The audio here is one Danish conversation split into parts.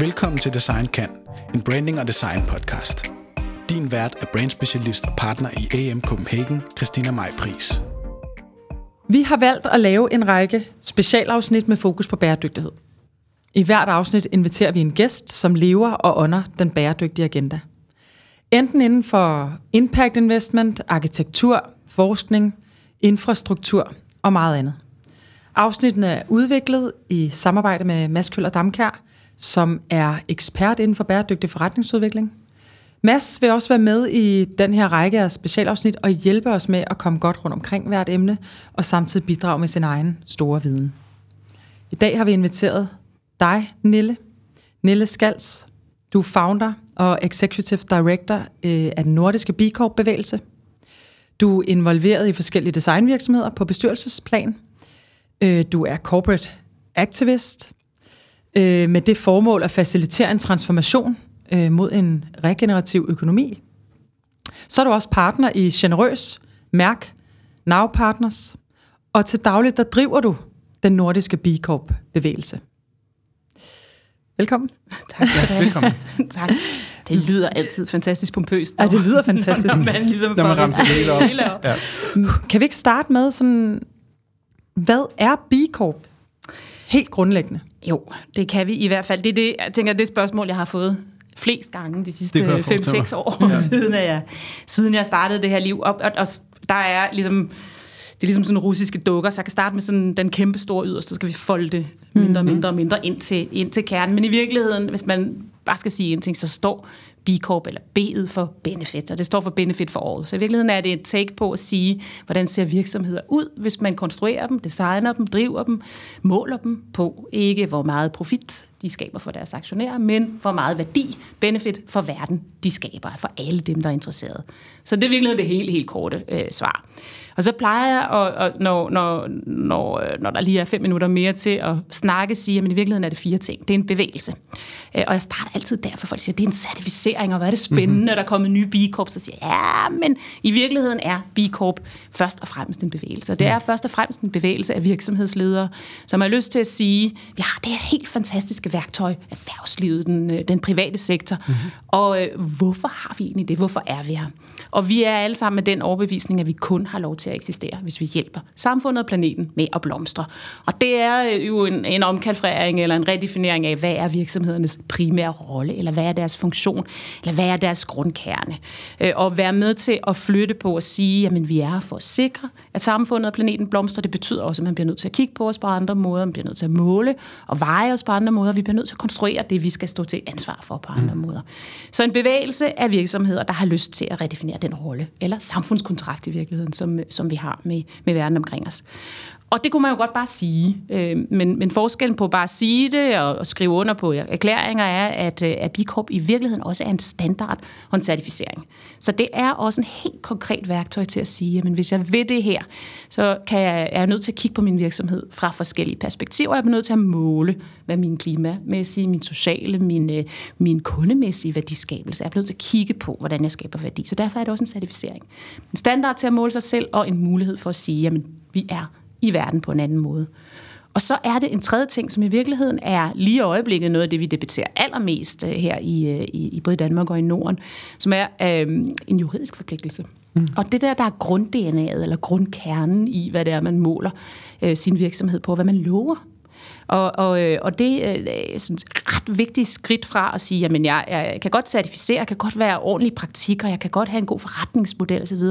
Velkommen til Design Kan, en branding og design podcast. Din vært er brandspecialist og partner i AM Copenhagen, Christina Maj Pris. Vi har valgt at lave en række specialafsnit med fokus på bæredygtighed. I hvert afsnit inviterer vi en gæst, som lever og ånder den bæredygtige agenda. Enten inden for impact investment, arkitektur, forskning, infrastruktur og meget andet. Afsnittene er udviklet i samarbejde med Mads Køller Damkær, som er ekspert inden for bæredygtig forretningsudvikling. Mads vil også være med i den her række af specialafsnit og hjælpe os med at komme godt rundt omkring hvert emne, og samtidig bidrage med sin egen store viden. I dag har vi inviteret dig, Nille. Nille Skals. Du er founder og executive director øh, af den nordiske B Corp-bevægelse. Du er involveret i forskellige designvirksomheder på bestyrelsesplan. Øh, du er corporate activist øh, med det formål at facilitere en transformation mod en regenerativ økonomi. Så er du også partner i Generøs, Mærk, Now Partners, og til dagligt der driver du den nordiske B Corp-bevægelse. Velkommen. Tak Ja, velkommen. tak. Det lyder altid fantastisk pompøst. Ja, det lyder fantastisk. når man ligesom når man rammer det hele op. hele op. Ja. Kan vi ikke starte med sådan, hvad er B Corp? Helt grundlæggende. Jo, det kan vi i hvert fald. Det er det, jeg tænker, det spørgsmål, jeg har fået flest gange de sidste 5-6 år, ja. siden, jeg, siden jeg startede det her liv. Og, og, og der er ligesom det er ligesom sådan russiske dukker, så jeg kan starte med sådan den kæmpe store yderste, så skal vi folde det mindre og mindre og mindre ind til, ind til kernen. Men i virkeligheden, hvis man bare skal sige en ting, så står B Corp eller B'et for benefit, og det står for benefit for all. Så i virkeligheden er det et take på at sige, hvordan ser virksomheder ud, hvis man konstruerer dem, designer dem, driver dem, måler dem på ikke hvor meget profit de skaber for deres aktionærer, men hvor meget værdi, benefit for verden de skaber, for alle dem, der er interesserede. Så det er virkelig det helt, helt korte øh, svar. Og så plejer jeg, at, at når, når, når, øh, når der lige er fem minutter mere til at snakke, sige, at i virkeligheden er det fire ting. Det er en bevægelse. Øh, og jeg starter altid derfor, folk siger, at det er en certificering, og hvad er det spændende, mm-hmm. der kommer nye B Corp, så siger ja, men i virkeligheden er B Corp først og fremmest en bevægelse. Og det er først og fremmest en bevægelse af virksomhedsledere, som har lyst til at sige, vi har det her helt fantastiske værktøj, erhvervslivet, den, øh, den private sektor, mm-hmm. og øh, hvorfor har vi egentlig det? Hvorfor er vi her? Og vi er alle sammen med den overbevisning, at vi kun har lov til at eksistere, hvis vi hjælper samfundet og planeten med at blomstre. Og det er øh, jo en, en omkalfrering eller en redefinering af, hvad er virksomhedernes primære rolle, eller hvad er deres funktion, eller hvad er deres grundkerne. Øh, og være med til at flytte på at sige, at vi er for at sikre, at samfundet og planeten blomstrer. Det betyder også, at man bliver nødt til at kigge på os på andre måder, man bliver nødt til at måle og veje os på andre måder. Vi bliver nødt til at konstruere det, vi skal stå til ansvar for på andre mm. måder. Så en bevægelse af virksomheder, der har lyst til at redefinere den rolle, eller samfundskontrakt i virkeligheden, som, som vi har med, med verden omkring os. Og det kunne man jo godt bare sige, øh, men, men forskellen på bare at sige det og, og skrive under på erklæringer er, at, øh, at Bicorp i virkeligheden også er en standard og en certificering. Så det er også en helt konkret værktøj til at sige, at hvis jeg vil det her, så kan jeg, er jeg nødt til at kigge på min virksomhed fra forskellige perspektiver. Jeg er nødt til at måle, hvad min klimamæssige, min sociale, min, øh, min kundemæssige værdiskabelse er. Jeg er nødt til at kigge på, hvordan jeg skaber værdi. Så derfor er det også en certificering. En standard til at måle sig selv og en mulighed for at sige, at vi er i verden på en anden måde. Og så er det en tredje ting, som i virkeligheden er lige i øjeblikket noget af det, vi debatterer allermest øh, her i, øh, i, i både Danmark og i Norden, som er øhm, en juridisk forpligtelse. Mm. Og det der, der er grund-DNA'et, eller grundkernen i, hvad det er, man måler øh, sin virksomhed på, hvad man lover. Og, og, øh, og det er sådan et ret vigtigt skridt fra at sige, at jeg, jeg kan godt certificere, jeg kan godt være ordentlig praktik, og jeg kan godt have en god forretningsmodel osv.,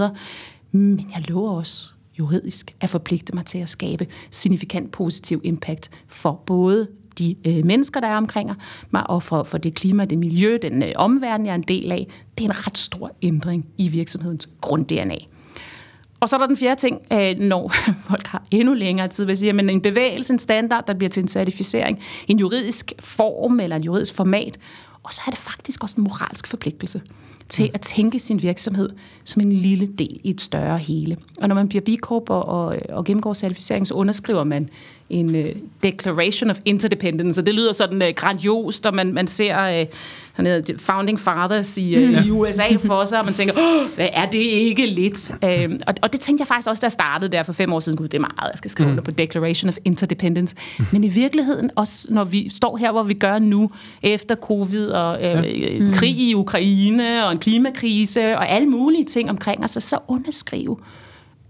men jeg lover også juridisk at forpligte mig til at skabe signifikant positiv impact for både de øh, mennesker, der er omkring mig, og for, for det klima, det miljø, den øh, omverden, jeg er en del af. Det er en ret stor ændring i virksomhedens grund-DNA. Og så er der den fjerde ting, øh, når folk har endnu længere tid, vil sige, men en bevægelse, en standard, der bliver til en certificering, en juridisk form eller en juridisk format, og så er det faktisk også en moralsk forpligtelse til at tænke sin virksomhed som en lille del i et større hele. Og når man bliver B Corp og, og, og gennemgår certificering, så underskriver man en uh, Declaration of Interdependence, og det lyder sådan øh, uh, grandiost, og man, man ser uh, sådan Founding Fathers i, ja. i USA for sig, og man tænker, hvad er det ikke lidt? Uh, og, og det tænkte jeg faktisk også, da jeg startede der for fem år siden, gud, det er meget, jeg skal skrive mm. under på Declaration of Interdependence. Mm. Men i virkeligheden, også når vi står her, hvor vi gør nu, efter covid og uh, ja. mm. krig i Ukraine, og en klimakrise, og alle mulige ting omkring os, så underskrive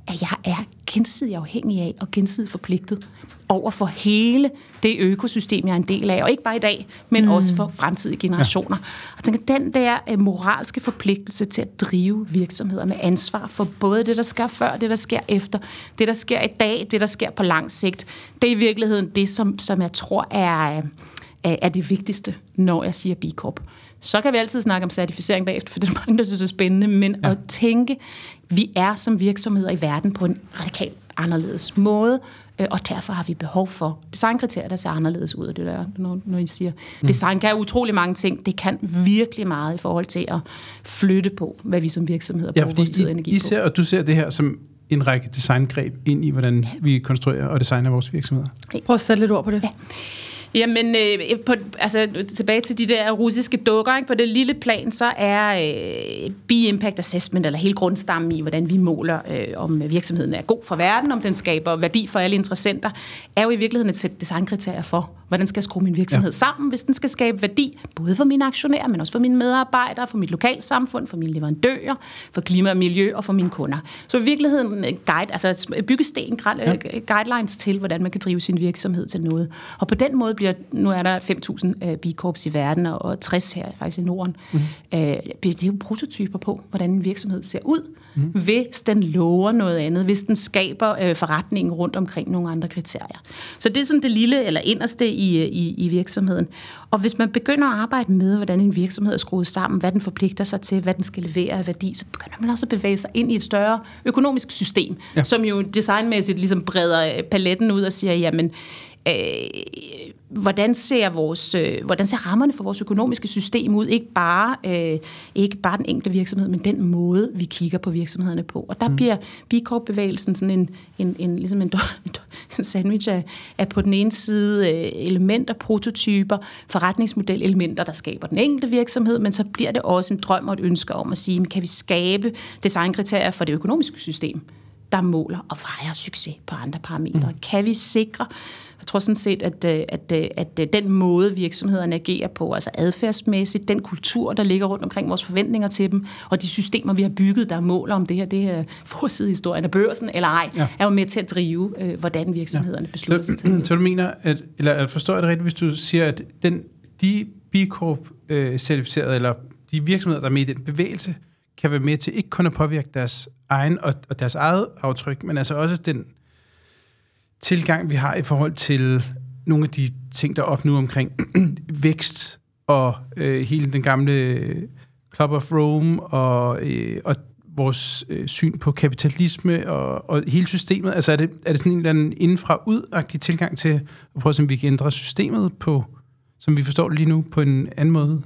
at jeg er gensidigt afhængig af og gensidigt forpligtet over for hele det økosystem, jeg er en del af. Og ikke bare i dag, men mm. også for fremtidige generationer. Ja. Og tænker, den der uh, moralske forpligtelse til at drive virksomheder med ansvar for både det, der sker før, det, der sker efter, det, der sker i dag, det, der sker på lang sigt, det er i virkeligheden det, som, som jeg tror er, øh, er det vigtigste, når jeg siger B Corp. Så kan vi altid snakke om certificering bagefter, for det er mange, der synes det er spændende, men ja. at tænke, vi er som virksomheder i verden på en radikalt anderledes måde, øh, og derfor har vi behov for designkriterier, der ser anderledes ud af det der, når, når I siger. Mm. Design kan utrolig mange ting. Det kan virkelig meget i forhold til at flytte på, hvad vi som virksomheder bruger ja, vores tid og energi I, I ser, på. Og du ser det her som en række designgreb ind i, hvordan ja. vi konstruerer og designer vores virksomheder. Prøv at sætte lidt ord på det. Ja. Jamen, øh, på, altså, tilbage til de der russiske dukker, ikke? på det lille plan, så er øh, B-Impact Assessment, eller hele grundstammen i, hvordan vi måler, øh, om virksomheden er god for verden, om den skaber værdi for alle interessenter, er jo i virkeligheden et sæt designkriterier for, hvordan skal jeg skrue min virksomhed ja. sammen, hvis den skal skabe værdi, både for mine aktionærer, men også for mine medarbejdere, for mit lokalsamfund, for mine leverandører, for klima og miljø og for mine kunder. Så i virkeligheden guide, altså byggesten, ja. guidelines til, hvordan man kan drive sin virksomhed til noget. Og på den måde bliver, nu er der 5.000 uh, B-korps i verden, og 60 her faktisk i Norden. Mm. Uh, det er jo prototyper på, hvordan en virksomhed ser ud, mm. hvis den lover noget andet, hvis den skaber uh, forretningen rundt omkring nogle andre kriterier. Så det er sådan det lille, eller inderste i, i, i virksomheden. Og hvis man begynder at arbejde med, hvordan en virksomhed er skruet sammen, hvad den forpligter sig til, hvad den skal levere af værdi, så begynder man også at bevæge sig ind i et større økonomisk system, ja. som jo designmæssigt ligesom breder paletten ud og siger, jamen, øh, hvordan ser vores, øh, hvordan ser rammerne for vores økonomiske system ud? Ikke bare, øh, ikke bare den enkelte virksomhed, men den måde, vi kigger på virksomhederne på. Og der mm. bliver B Corp-bevægelsen sådan en, en, en, ligesom en, en sandwich af, af på den ene side øh, elementer, prototyper, forretningsmodel-elementer, der skaber den enkelte virksomhed, men så bliver det også en drøm og et ønske om at sige, kan vi skabe designkriterier for det økonomiske system, der måler og vejer succes på andre parametre? Mm. Kan vi sikre tror sådan set, at, øh, at, øh, at, at den måde, virksomhederne agerer på, altså adfærdsmæssigt, den kultur, der ligger rundt omkring vores forventninger til dem, og de systemer, vi har bygget, der måler om det her, det er forsidehistorien af børsen eller ej, ja. er jo med til at drive, øh, hvordan virksomhederne ja. beslutter sig til Så du mener, at, eller forstår jeg det rigtigt, hvis du siger, at den, de B Corp-certificerede, eller de virksomheder, der er med i den bevægelse, kan være med til ikke kun at påvirke deres egen og, og deres eget aftryk, men altså også den tilgang, vi har i forhold til nogle af de ting, der er op nu omkring vækst og øh, hele den gamle Club of Rome og, øh, og vores øh, syn på kapitalisme og, og hele systemet? Altså er det, er det sådan en eller anden indenfra ud tilgang til at prøve, om vi kan ændre systemet på, som vi forstår det lige nu, på en anden måde?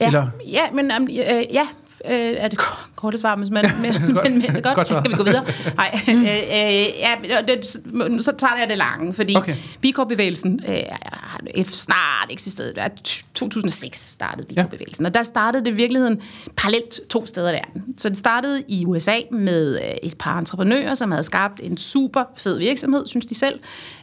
Ja, Eller? ja men um, øh, ja, øh, er det korte svar, men, men, men, men, men godt, godt kan vi gå videre? Nej, øh, øh, ja, det, så tager jeg det lange, fordi okay. B-Corp-bevægelsen øh, snart eksisteret. Der 2006 startede B-Corp-bevægelsen, ja. og der startede det i virkeligheden parallelt to steder i verden. Så det startede i USA med øh, et par entreprenører, som havde skabt en super fed virksomhed, synes de selv,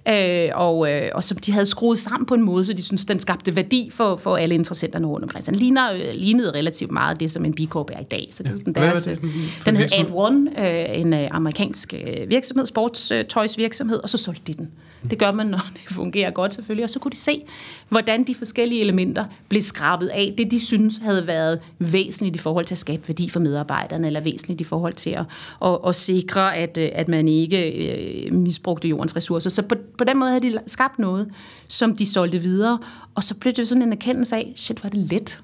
øh, og, øh, og som de havde skruet sammen på en måde, så de synes den skabte værdi for, for alle interessenterne rundt omkring. Så den ligner, øh, lignede relativt meget det, som en B-Corp er i dag. Så det ja. den deres, det? Den hed Ad One, øh, en øh, amerikansk øh, virksomhed, sportstøjsvirksomhed, og så solgte de den. Det gør man, når det fungerer godt selvfølgelig. Og så kunne de se, hvordan de forskellige elementer blev skrabet af. Det, de synes havde været væsentligt i forhold til at skabe værdi for medarbejderne, eller væsentligt i forhold til at, at, at sikre, at, at man ikke misbrugte jordens ressourcer. Så på, på den måde havde de skabt noget, som de solgte videre. Og så blev det sådan en erkendelse af, shit, var det let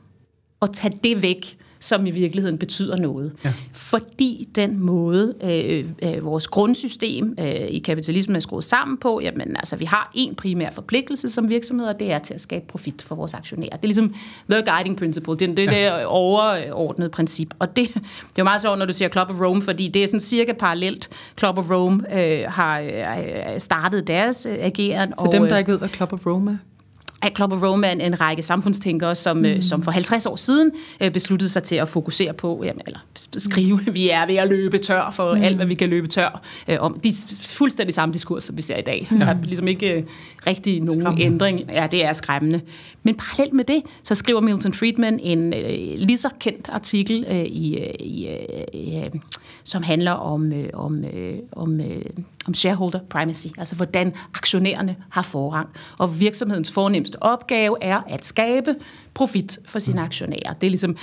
at tage det væk som i virkeligheden betyder noget. Ja. Fordi den måde, øh, øh, vores grundsystem øh, i kapitalismen er skruet sammen på, jamen altså, vi har en primær forpligtelse som virksomheder, det er til at skabe profit for vores aktionærer. Det er ligesom the guiding principle, det er det ja. der overordnede princip. Og det, det er jo meget sjovt, når du siger Club of Rome, fordi det er sådan cirka parallelt. Club of Rome øh, har øh, startet deres øh, ageren. Så og, dem, der ikke ved, hvad Club of Rome er? At Club of Rome er en, række samfundstænkere, som, øh, mm. som for 50 år siden øh, besluttede sig til at fokusere på, jamen, eller skrive, mm. vi er ved at løbe tør for mm. alt, hvad vi kan løbe tør øh, om. De fuldstændig samme diskurs, som vi ser i dag. Ja. Der er ligesom ikke øh, rigtig nogen skræmmende. ændring. Ja, det er skræmmende. Men parallelt med det, så skriver Milton Friedman en øh, lige så kendt artikel, øh, i, øh, i, øh, som handler om, øh, om, øh, om, øh, om shareholder primacy, altså hvordan aktionærerne har forrang. Og virksomhedens fornemmeste opgave er at skabe profit for sine aktionærer. Det er ligesom,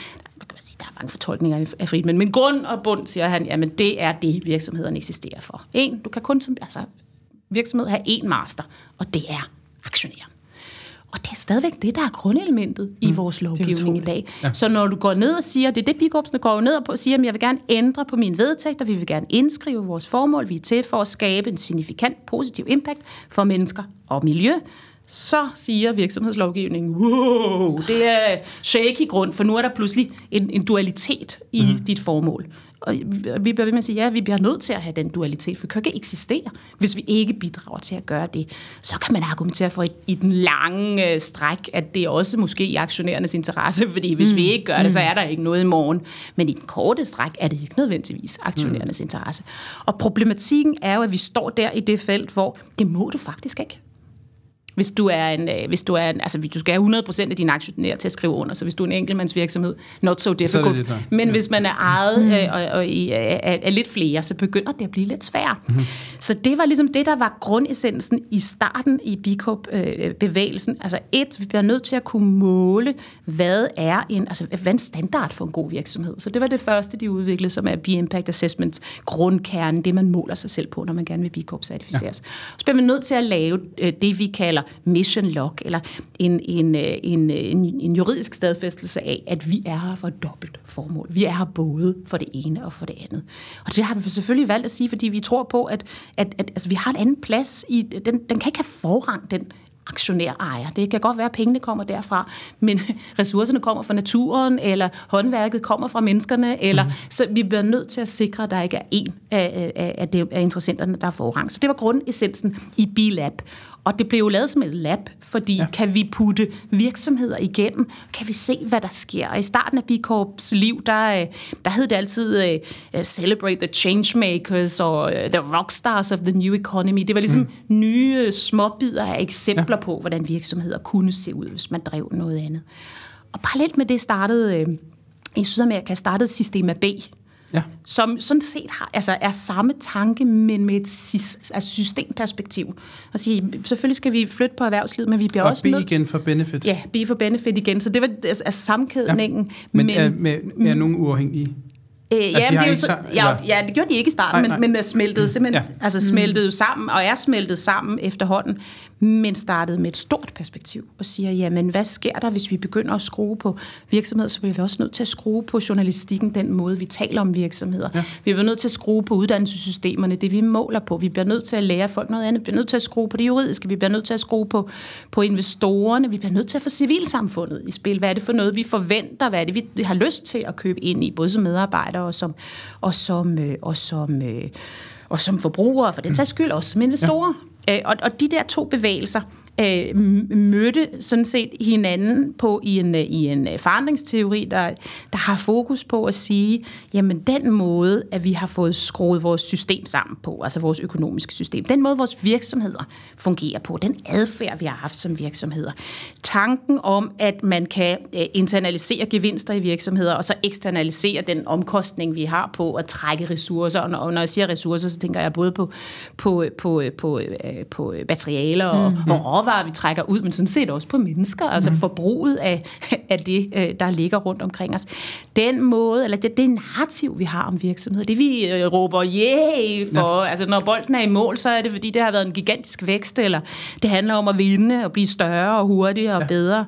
der er mange fortolkninger af Friedman, men grund og bund, siger han, jamen det er det, virksomhederne eksisterer for. En, du kan kun som altså, virksomhed have én master, og det er aktionæren. Og det er stadigvæk det, der er grundelementet mm, i vores lovgivning i dag. Ja. Så når du går ned og siger, det er det, bigopsene går ned og siger, at jeg vil gerne ændre på mine vedtægter, vi vil gerne indskrive vores formål, vi er til for at skabe en signifikant positiv impact for mennesker og miljø, så siger virksomhedslovgivningen, wow, det er shaky grund, for nu er der pludselig en, en dualitet i mm. dit formål. Og vi bliver ved med at sige, ja, vi bliver nødt til at have den dualitet, for vi kan ikke eksistere, hvis vi ikke bidrager til at gøre det. Så kan man argumentere for i, i den lange øh, stræk, at det er også måske i aktionærernes interesse, fordi hvis mm. vi ikke gør det, så er der ikke noget i morgen. Men i den korte stræk er det ikke nødvendigvis aktionærernes mm. interesse. Og problematikken er jo, at vi står der i det felt, hvor det må du faktisk ikke. Hvis du er en, øh, hvis du er en, altså du skal have 100% af dine aktionærer til at skrive under, så hvis du er en enkeltmandsvirksomhed, not so difficult. Det det, Men ja. hvis man er ejet mm. øh, og, og i, er, er lidt flere, så begynder det at blive lidt svært. Mm. Så det var ligesom det, der var grundessensen i starten i Bicop-bevægelsen. Altså et, vi bliver nødt til at kunne måle, hvad er en, altså, hvad er en standard for en god virksomhed. Så det var det første, de udviklede, som er B-Impact Assessment, grundkernen, det man måler sig selv på, når man gerne vil Bicop-certificeres. Ja. Så bliver man nødt til at lave øh, det, vi kalder mission log, eller en, en, øh, en, en, en juridisk stadfæstelse af, at vi er her for et dobbelt formål. Vi er her både for det ene og for det andet. Og det har vi selvfølgelig valgt at sige, fordi vi tror på, at, at, at altså, vi har en anden plads. I, den, den kan ikke have forrang, den aktionær ejer. Det kan godt være, at pengene kommer derfra, men ressourcerne kommer fra naturen, eller håndværket kommer fra menneskerne, eller, mm. så vi bliver nødt til at sikre, at der ikke er en af, af, af, af interessenterne, der er forrang. Så det var grundessensen i B-Lab. Og det blev jo lavet som et lab, fordi ja. kan vi putte virksomheder igennem, kan vi se, hvad der sker. Og i starten af B-Corps liv, der, øh, der hed det altid uh, Celebrate the Changemakers og uh, The Rockstars of the New Economy. Det var ligesom mm. nye småbider af eksempler ja. på, hvordan virksomheder kunne se ud, hvis man drev noget andet. Og parallelt med det startede uh, i Sydamerika startede Systema B, ja. som sådan set har, altså er samme tanke, men med et altså systemperspektiv. Og sige, selvfølgelig skal vi flytte på erhvervslivet, men vi bliver og også B nødt... igen for benefit. Ja, B for benefit igen. Så det var altså, altså sammenkædningen. Ja. Men, men er, med, er nogen uafhængige Øh, altså, ja, det er jo så, ja, ja, det gjorde de ikke i starten, nej, nej. men, men smeltede simpelthen, ja. altså smeltede mm. sammen, og er smeltet sammen efterhånden men startede med et stort perspektiv og siger, jamen hvad sker der, hvis vi begynder at skrue på virksomheder, så bliver vi også nødt til at skrue på journalistikken, den måde, vi taler om virksomheder. Ja. Vi bliver nødt til at skrue på uddannelsessystemerne, det vi måler på. Vi bliver nødt til at lære folk noget andet. Vi bliver nødt til at skrue på det juridiske. Vi bliver nødt til at skrue på, på investorerne. Vi bliver nødt til at få civilsamfundet i spil. Hvad er det for noget, vi forventer? Hvad er det, vi har lyst til at købe ind i, både som medarbejdere og som, og som, øh, og som, øh, og som forbrugere, for den sags skyld også som investorer. Ja. Øh, og, og de der to bevægelser øh, mødte sådan set hinanden på i en, i en øh, forandringsteori, der, der har fokus på at sige, jamen den måde, at vi har fået skruet vores system sammen på, altså vores økonomiske system, den måde, vores virksomheder fungerer på, den adfærd, vi har haft som virksomheder, tanken om, at man kan øh, internalisere gevinster i virksomheder, og så eksternalisere den omkostning, vi har på at trække ressourcer, og når, og når jeg siger ressourcer, så tænker jeg både på, på, på, på, på, på materialer og, mm-hmm. og råvarer, vi trækker ud, men sådan set også på mennesker, altså mm. forbruget af, af det, øh, der ligger rundt omkring os. Den måde, eller det, det narrativ, vi har om virksomheder, det vi øh, råber yeah for, ja. altså når bolden er i mål, så er det fordi, det har været en gigantisk vækst, eller det handler om at vinde og blive større og hurtigere og ja. bedre.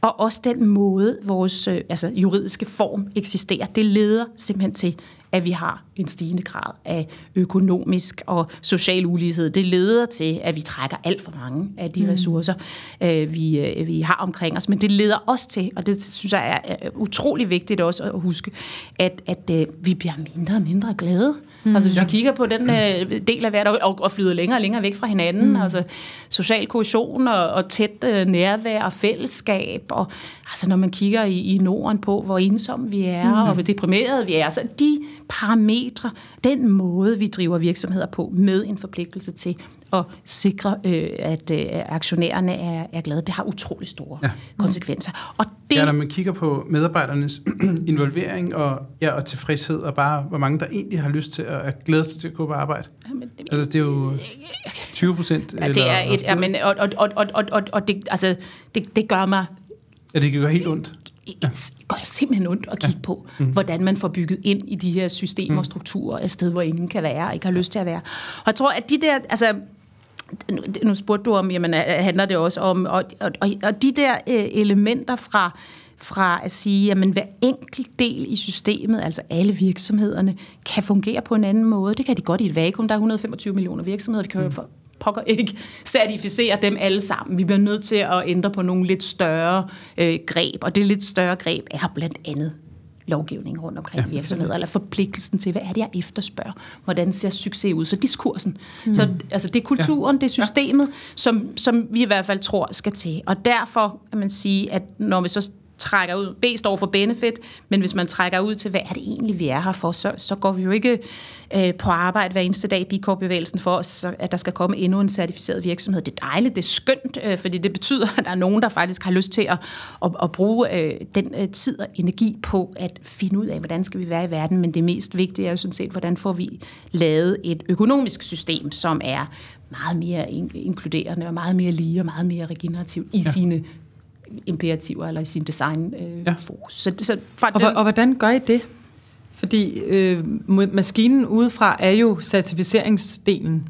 og også den måde, vores øh, altså, juridiske form eksisterer. Det leder simpelthen til, at vi har en stigende grad af økonomisk og social ulighed. Det leder til, at vi trækker alt for mange af de mm. ressourcer, øh, vi, øh, vi har omkring os. Men det leder også til, og det synes jeg er utrolig vigtigt også at huske, at, at øh, vi bliver mindre og mindre glade. Mm. Altså hvis ja. vi kigger på den øh, del af verden, og, og flyder længere og længere væk fra hinanden, mm. altså social kohesion og, og tæt øh, nærvær og fællesskab, og altså når man kigger i, i Norden på, hvor ensomme vi er, mm. og hvor deprimerede vi er, altså de parametre, den måde vi driver virksomheder på, med en forpligtelse til at sikre, øh, at øh, aktionærerne er, er glade. Det har utrolig store ja. konsekvenser. Og det, ja, når man kigger på medarbejdernes involvering og, ja, og tilfredshed, og bare hvor mange der egentlig har lyst til at glæde sig til at gå på arbejde. Jamen, det, altså, det er jo 20 procent. Ja, det er et, ja, men, og, og, og, og, og, og det, altså, det, det gør mig... Ja, det gør helt ondt. Ja. Det gør simpelthen ondt at kigge ja. på, mm. hvordan man får bygget ind i de her systemer og strukturer et sted, hvor ingen kan være og ikke har lyst til at være. Og jeg tror, at de der... Altså, nu spurgte du om, jamen handler det også om, og, og, og de der øh, elementer fra, fra at sige, at hver enkelt del i systemet, altså alle virksomhederne, kan fungere på en anden måde. Det kan de godt i et vakuum. Der er 125 millioner virksomheder. Vi kan jo mm. for pokker ikke certificere dem alle sammen. Vi bliver nødt til at ændre på nogle lidt større øh, greb, og det lidt større greb er blandt andet lovgivning rundt omkring ja, virksomheder, eller forpligtelsen til, hvad er det, jeg efterspørger? Hvordan ser succes ud? Så diskursen. Mm. Så altså, det er kulturen, ja. det er systemet, ja. som, som vi i hvert fald tror skal til. Og derfor kan man sige, at når vi så trækker ud, B står for benefit, men hvis man trækker ud til, hvad er det egentlig, vi er her for, så, så går vi jo ikke øh, på arbejde hver eneste dag i B-Corp-bevægelsen for, så, at der skal komme endnu en certificeret virksomhed. Det er dejligt, det er skønt, øh, fordi det betyder, at der er nogen, der faktisk har lyst til at, at, at bruge øh, den øh, tid og energi på at finde ud af, hvordan skal vi være i verden, men det mest vigtige er jo sådan set, hvordan får vi lavet et økonomisk system, som er meget mere inkluderende og meget mere lige og meget mere regenerativt i ja. sine imperativer eller i sin design øh, ja. fokus. Så, så fra og, den, og hvordan gør I det? Fordi øh, maskinen udefra er jo certificeringsdelen.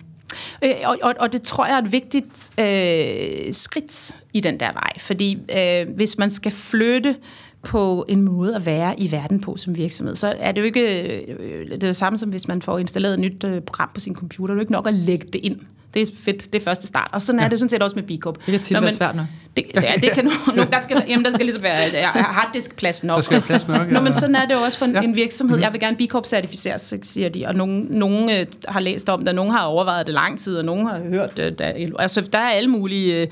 Øh, og, og, og det tror jeg er et vigtigt øh, skridt i den der vej. Fordi øh, hvis man skal flytte på en måde at være i verden på som virksomhed, så er det jo ikke øh, det, er det samme som hvis man får installeret et nyt øh, program på sin computer. Det er jo ikke nok at lægge det ind. Det er fedt, det er første start. Og sådan ja. er det sådan set også med B Corp. Det kan tit være svært nok. Det, ja, det kan nu, der skal, jamen, der skal ligesom være harddisk-plads nok. Der skal plads nok, ja. Nå, men sådan er det også for en, ja. en virksomhed. Jeg vil gerne B Corp certificeres, siger de. Og nogen, nogen øh, har læst om det, nogen har overvejet det lang tid, og nogen har hørt det. Der, altså, der er alle mulige... Øh,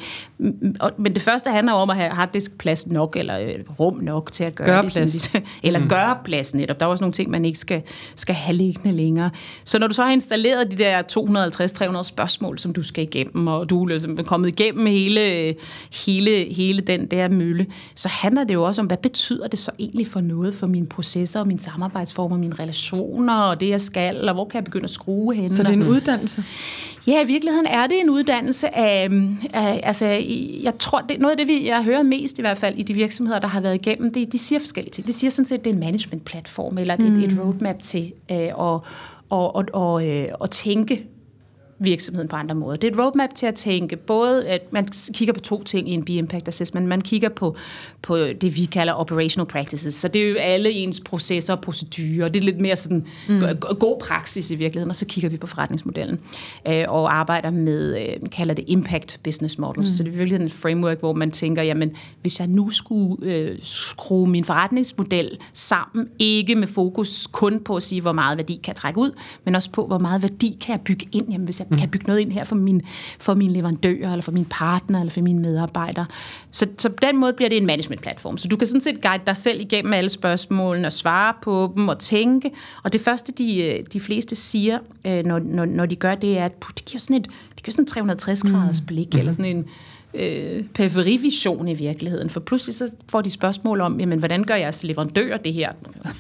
men det første handler om at have harddisk-plads nok, eller øh, rum nok til at gøre, gøre det. Plads. eller mm. gøre plads netop. Der er også nogle ting, man ikke skal, skal have liggende længere. Så når du så har installeret de der 250-300 spørgsmål, som du skal igennem, og du er ligesom kommet igennem hele, hele, hele den der mølle, så handler det jo også om, hvad betyder det så egentlig for noget for mine processer, og mine samarbejdsformer, mine relationer, og det jeg skal, og hvor kan jeg begynde at skrue hen? Så det er en uddannelse? Ja, i virkeligheden er det en uddannelse af, af altså, jeg tror, det, noget af det, vi, jeg hører mest i hvert fald i de virksomheder, der har været igennem, det, de siger forskellige ting. De siger sådan set, at det er en management-platform, eller mm. et, et roadmap til øh, at, og, og, og, øh, at tænke virksomheden på andre måder. Det er et roadmap til at tænke både, at man kigger på to ting i en B-impact assessment. Man kigger på, på det, vi kalder operational practices. Så det er jo alle ens processer og procedurer. Det er lidt mere sådan mm. god praksis i virkeligheden. Og så kigger vi på forretningsmodellen øh, og arbejder med, øh, kalder det impact business models. Mm. Så det er virkelig et framework, hvor man tænker, jamen, hvis jeg nu skulle øh, skrue min forretningsmodel sammen, ikke med fokus kun på at sige, hvor meget værdi kan jeg trække ud, men også på, hvor meget værdi kan jeg bygge ind, jamen, hvis jeg mm. kan bygge noget ind her for min, for min leverandører, eller for min partner, eller for mine medarbejdere. Så, så på den måde bliver det en management-platform. Så du kan sådan set guide dig selv igennem alle spørgsmålene, og svare på dem, og tænke. Og det første, de, øh, de fleste siger, øh, når, når, når de gør det, er, at det giver sådan et det giver sådan 360-graders mm. blik, mm. eller sådan en øh, periferivision i virkeligheden. For pludselig så får de spørgsmål om, jamen, hvordan gør jeres leverandør det her?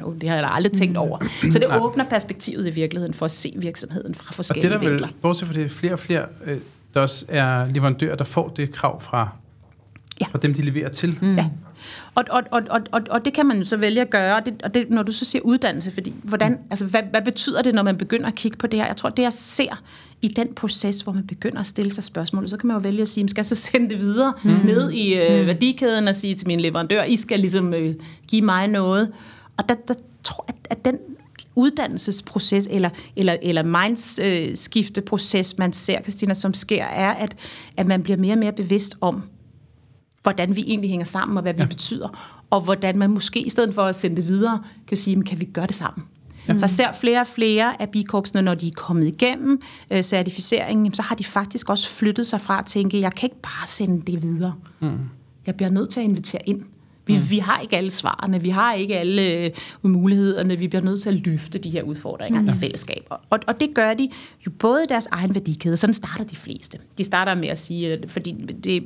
know, det har jeg aldrig tænkt over. Så det åbner perspektivet i virkeligheden for at se virksomheden fra forskellige og det der vel, Bortset fra det, flere og flere, øh, der også er leverandører, der får det krav fra ja. fra dem, de leverer til. Mm. Ja. Og, og, og, og, og, og det kan man jo så vælge at gøre, og det, og det, når du så siger uddannelse, fordi hvordan, mm. altså, hvad, hvad betyder det, når man begynder at kigge på det her? Jeg tror, det jeg ser i den proces, hvor man begynder at stille sig spørgsmål, så kan man jo vælge at sige, skal jeg så sende det videre mm. ned i øh, mm. værdikæden og sige til min leverandør, I skal ligesom øh, give mig noget. Og der, der tror jeg, at, at den uddannelsesproces eller, eller, eller mindskifteproces, man ser, Christina, som sker, er, at, at man bliver mere og mere bevidst om, hvordan vi egentlig hænger sammen, og hvad vi ja. betyder, og hvordan man måske, i stedet for at sende det videre, kan sige, kan vi gøre det sammen? Ja. Så jeg ser flere og flere af bikorpsene, når de er kommet igennem øh, certificeringen, så har de faktisk også flyttet sig fra at tænke, jeg kan ikke bare sende det videre. Mm. Jeg bliver nødt til at invitere ind. Vi, mm. vi har ikke alle svarene, vi har ikke alle øh, mulighederne, vi bliver nødt til at løfte de her udfordringer mm. i fællesskab. Og, og det gør de jo både i deres egen værdikæde, sådan starter de fleste. De starter med at sige, fordi det,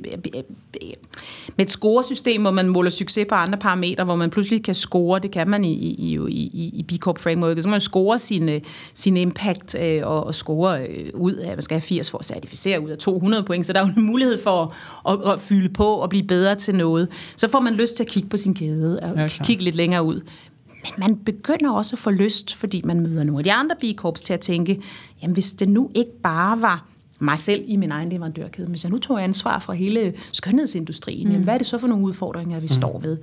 med et scoresystem, hvor man måler succes på andre parametre, hvor man pludselig kan score, det kan man i, i, i, i B Corp frameworket, så man score sin, sin impact øh, og, og score øh, ud af, man skal have 80 for at certificere ud af 200 point, så der er jo en mulighed for at, at, at fylde på og blive bedre til noget. Så får man lyst til at kigge på sin kæde og ja, kigge lidt længere ud. Men man begynder også at få lyst, fordi man møder nogle af de andre B-korps til at tænke, jamen hvis det nu ikke bare var mig selv i min egen leverandørkæde. Hvis jeg nu tog ansvar for hele skønhedsindustrien, mm. jamen, hvad er det så for nogle udfordringer, vi mm. står ved?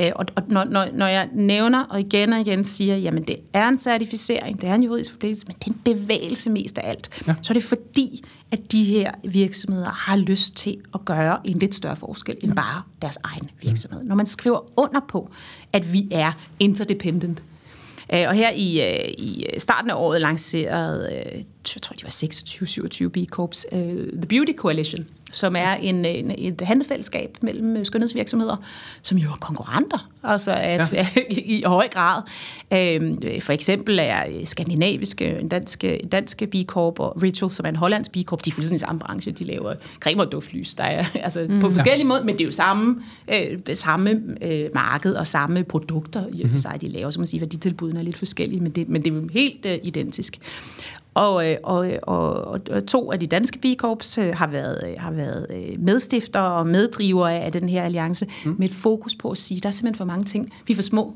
Øh, og og når, når, når jeg nævner og igen og igen siger, jamen det er en certificering, det er en juridisk forpligtelse, men det er en bevægelse mest af alt. Ja. Så er det fordi, at de her virksomheder har lyst til at gøre en lidt større forskel end bare deres egen virksomhed. Når man skriver under på, at vi er interdependent, Øh, og her i, øh, i starten af året lancerede, øh, jeg tror de var 26-27 B Corps, The Beauty Coalition, som er en, en, et handelsfællesskab mellem skønhedsvirksomheder, som jo er konkurrenter, altså ja. i, i høj grad. Øhm, for eksempel er skandinaviske, en dansk, danske B Corp og Ritual, som er en hollandsk B Corp, de er fuldstændig samme branche, de laver creme og duftlys, der er altså mm. på forskellige ja. måder, men det er jo samme, øh, samme øh, marked og samme produkter i og for mhm. sig, de laver, så man siger, at de tilbudene er lidt forskellige, men det, men det er jo helt øh, identisk. Og, øh, og, og, og to af de danske B-korps øh, har været, øh, har været medstifter og meddrivere af den her alliance, mm. med et fokus på at sige, at der er simpelthen for mange ting. Vi er for små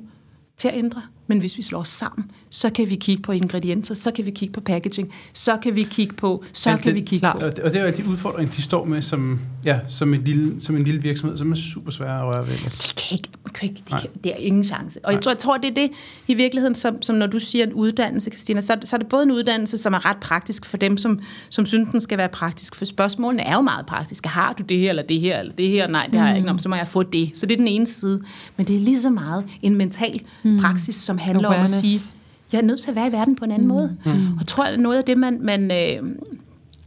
til at ændre. Men hvis vi slår os sammen, så kan vi kigge på ingredienser, så kan vi kigge på packaging, så kan vi kigge på, så ja, kan det, vi kigge klar. på. Og det, og det er jo de udfordringer, de står med som, ja, som, en lille, som en lille virksomhed, som er super svære at røre ved. De kan ikke, kan ikke de kan, det er ingen chance. Og jeg tror, jeg tror, det er det i virkeligheden, som, som når du siger en uddannelse, Christina, så, så er det både en uddannelse, som er ret praktisk for dem, som, som synes, den skal være praktisk. For spørgsmålene er jo meget praktiske. Har du det her, eller det her, eller det her? Nej, det har jeg ikke. Mm. Så må jeg få det. Så det er den ene side. Men det er lige så meget en mental mm. praksis, som handler Awareness. om at sige, jeg er nødt til at være i verden på en anden mm. måde. Mm. Og jeg tror, at noget af det, man, man, øh,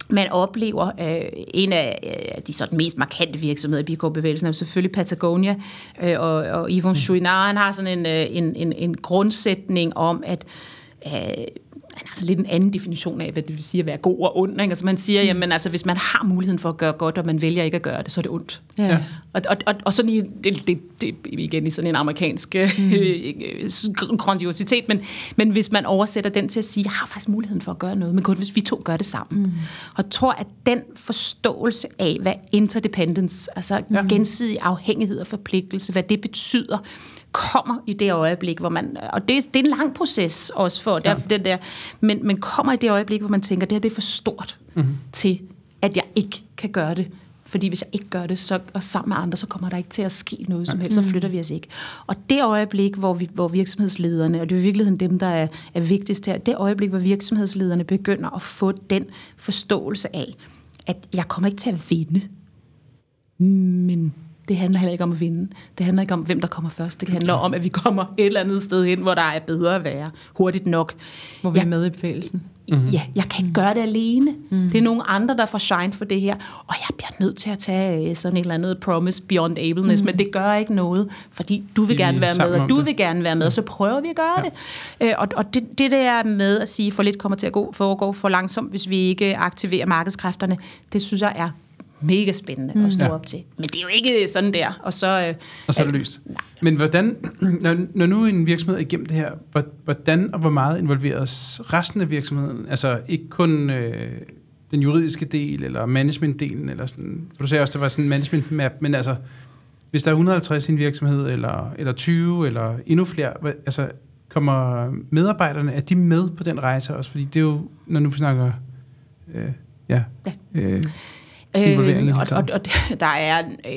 man oplever, øh, en af øh, de sådan mest markante virksomheder i Bicorp-bevægelsen er selvfølgelig Patagonia, øh, og, og Yvon mm. Chouinard, han har sådan en, øh, en, en, en grundsætning om, at øh, han har så lidt en anden definition af, hvad det vil sige at være god og ond. Ikke? Altså man siger, mm. jamen altså, hvis man har muligheden for at gøre godt, og man vælger ikke at gøre det, så er det ondt. Ja. Og, og, og, og sådan i, det, det, det, igen i sådan en amerikansk mm. grandiositet, men, men hvis man oversætter den til at sige, jeg har faktisk muligheden for at gøre noget, men kun hvis vi to gør det sammen. Mm. Og tror, at den forståelse af, hvad interdependence, altså ja. gensidig afhængighed og forpligtelse, hvad det betyder, kommer i det øjeblik, hvor man, og det, det er en lang proces også for ja. det, det der, men, men kommer i det øjeblik, hvor man tænker, det her det er for stort mm-hmm. til, at jeg ikke kan gøre det. Fordi hvis jeg ikke gør det, så, og sammen med andre, så kommer der ikke til at ske noget som helst, så flytter vi os ikke. Og det øjeblik, hvor, vi, hvor virksomhedslederne, og det er i virkeligheden dem, der er, er vigtigst her, det øjeblik, hvor virksomhedslederne begynder at få den forståelse af, at jeg kommer ikke til at vinde, men det handler heller ikke om at vinde. Det handler ikke om, hvem der kommer først. Det handler om, at vi kommer et eller andet sted hen, hvor der er bedre at være. Hurtigt nok. Hvor vi jeg, er med i bevægelsen. Mm-hmm. Ja, jeg kan ikke gøre det alene. Mm. Det er nogle andre, der får shine for det her. Og jeg bliver nødt til at tage øh, sådan et eller andet promise beyond ableness, mm. men det gør ikke noget, fordi du vil gerne være med, og du vil gerne være med, og så prøver vi at gøre ja. det. Øh, og og det, det der med at sige, for lidt kommer til at gå, foregå for langsomt, hvis vi ikke aktiverer markedskræfterne, det synes jeg er mega spændende mm. at stå ja. op til. Men det er jo ikke sådan der. Og så, øh, og så er det løst. Nej. Men hvordan, når, når nu en virksomhed er igennem det her, hvordan og hvor meget involveres resten af virksomheden? Altså ikke kun øh, den juridiske del, eller managementdelen, eller sådan. For du sagde også, det var sådan en management map, men altså hvis der er 150 i en virksomhed, eller, eller 20, eller endnu flere, altså kommer medarbejderne, er de med på den rejse også? Fordi det er jo, når nu vi snakker, øh, ja, ja. Øh, involvering øh, og, og, og der er, øh,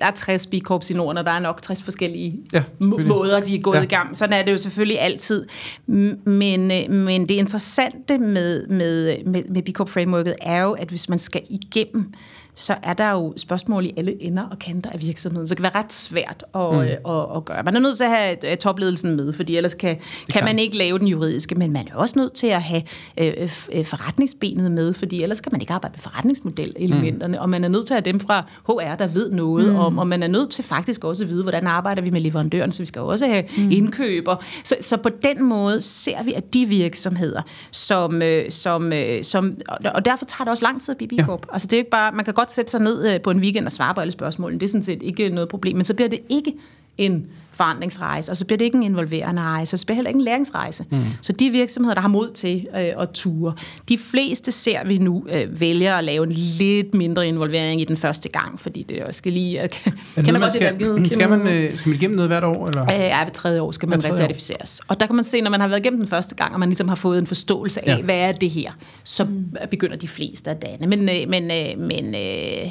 der er 60 B Corps i Norden, og der er nok 60 forskellige ja, måder, de er gået ja. i gang. Sådan er det jo selvfølgelig altid. Men, øh, men det interessante med, med, med, med B Corp frameworket er jo, at hvis man skal igennem så er der jo spørgsmål i alle ender og kanter af virksomheden. Så det kan være ret svært at, mm. at, at, at gøre. Man er nødt til at have topledelsen med, fordi ellers kan, kan man ikke lave den juridiske, men man er også nødt til at have øh, øh, forretningsbenet med, fordi ellers kan man ikke arbejde med forretningsmodelelementerne, mm. og man er nødt til at have dem fra HR, der ved noget mm. om, og man er nødt til faktisk også at vide, hvordan arbejder vi med leverandøren, så vi skal også have mm. indkøber. Så, så på den måde ser vi, at de virksomheder, som, øh, som, som og derfor tager det også lang tid at blive. Ja. Altså det er ikke bare, man kan godt godt sætte sig ned øh, på en weekend og svare på alle spørgsmålene. Det er sådan set ikke noget problem. Men så bliver det ikke en forandringsrejse, og så bliver det ikke en involverende rejse, og så bliver det heller ikke en læringsrejse. Mm. Så de virksomheder, der har mod til øh, at ture, de fleste ser vi nu øh, vælger at lave en lidt mindre involvering i den første gang, fordi det også skal lige... Øh, kan, kan man, skal, skal, skal, man, øh, skal man igennem noget hvert år? Eller? Øh, ja, ved tredje år skal man recertificeres. Og der kan man se, når man har været igennem den første gang, og man ligesom har fået en forståelse af, ja. hvad er det her, så mm. begynder de fleste at danne. Men, øh, men, øh, men, øh,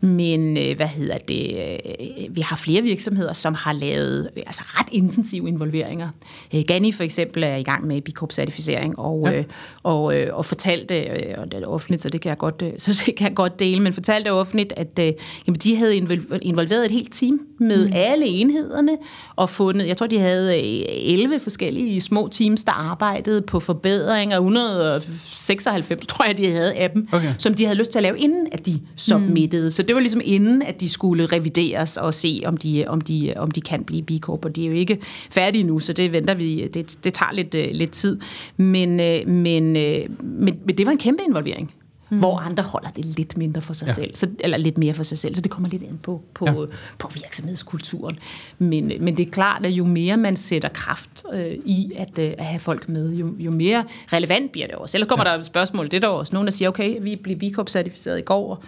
men øh, hvad hedder det? Øh, vi har flere virksomheder, som har lavet altså ret intensive involveringer. Øh, Gani for eksempel er i gang med B Corp-certificering, og, ja. øh, og, øh, og fortalte, øh, og det er offentligt, så det kan jeg godt, øh, så det kan jeg godt dele, men fortalte offentligt, at øh, jamen, de havde involveret et helt team med mm. alle enhederne, og fundet, jeg tror, de havde 11 øh, forskellige små teams, der arbejdede på forbedringer, 196, tror jeg, de havde af dem, okay. som de havde lyst til at lave, inden at de submittede. Mm. Så det var ligesom inden, at de skulle revideres og se, om de, om de, om de kan blive B Corp, og de er jo ikke færdige nu, så det venter vi, det, det tager lidt, uh, lidt tid. Men, uh, men, uh, men, men det var en kæmpe involvering. Mm. Hvor andre holder det lidt mindre for sig ja. selv, så, eller lidt mere for sig selv, så det kommer lidt ind på, på, ja. på virksomhedskulturen. Men, men det er klart, at jo mere man sætter kraft øh, i at, øh, at have folk med, jo, jo mere relevant bliver det også. Ellers kommer ja. der et spørgsmål, det er der også nogen, der siger, okay, vi blev B Corp-certificeret i går,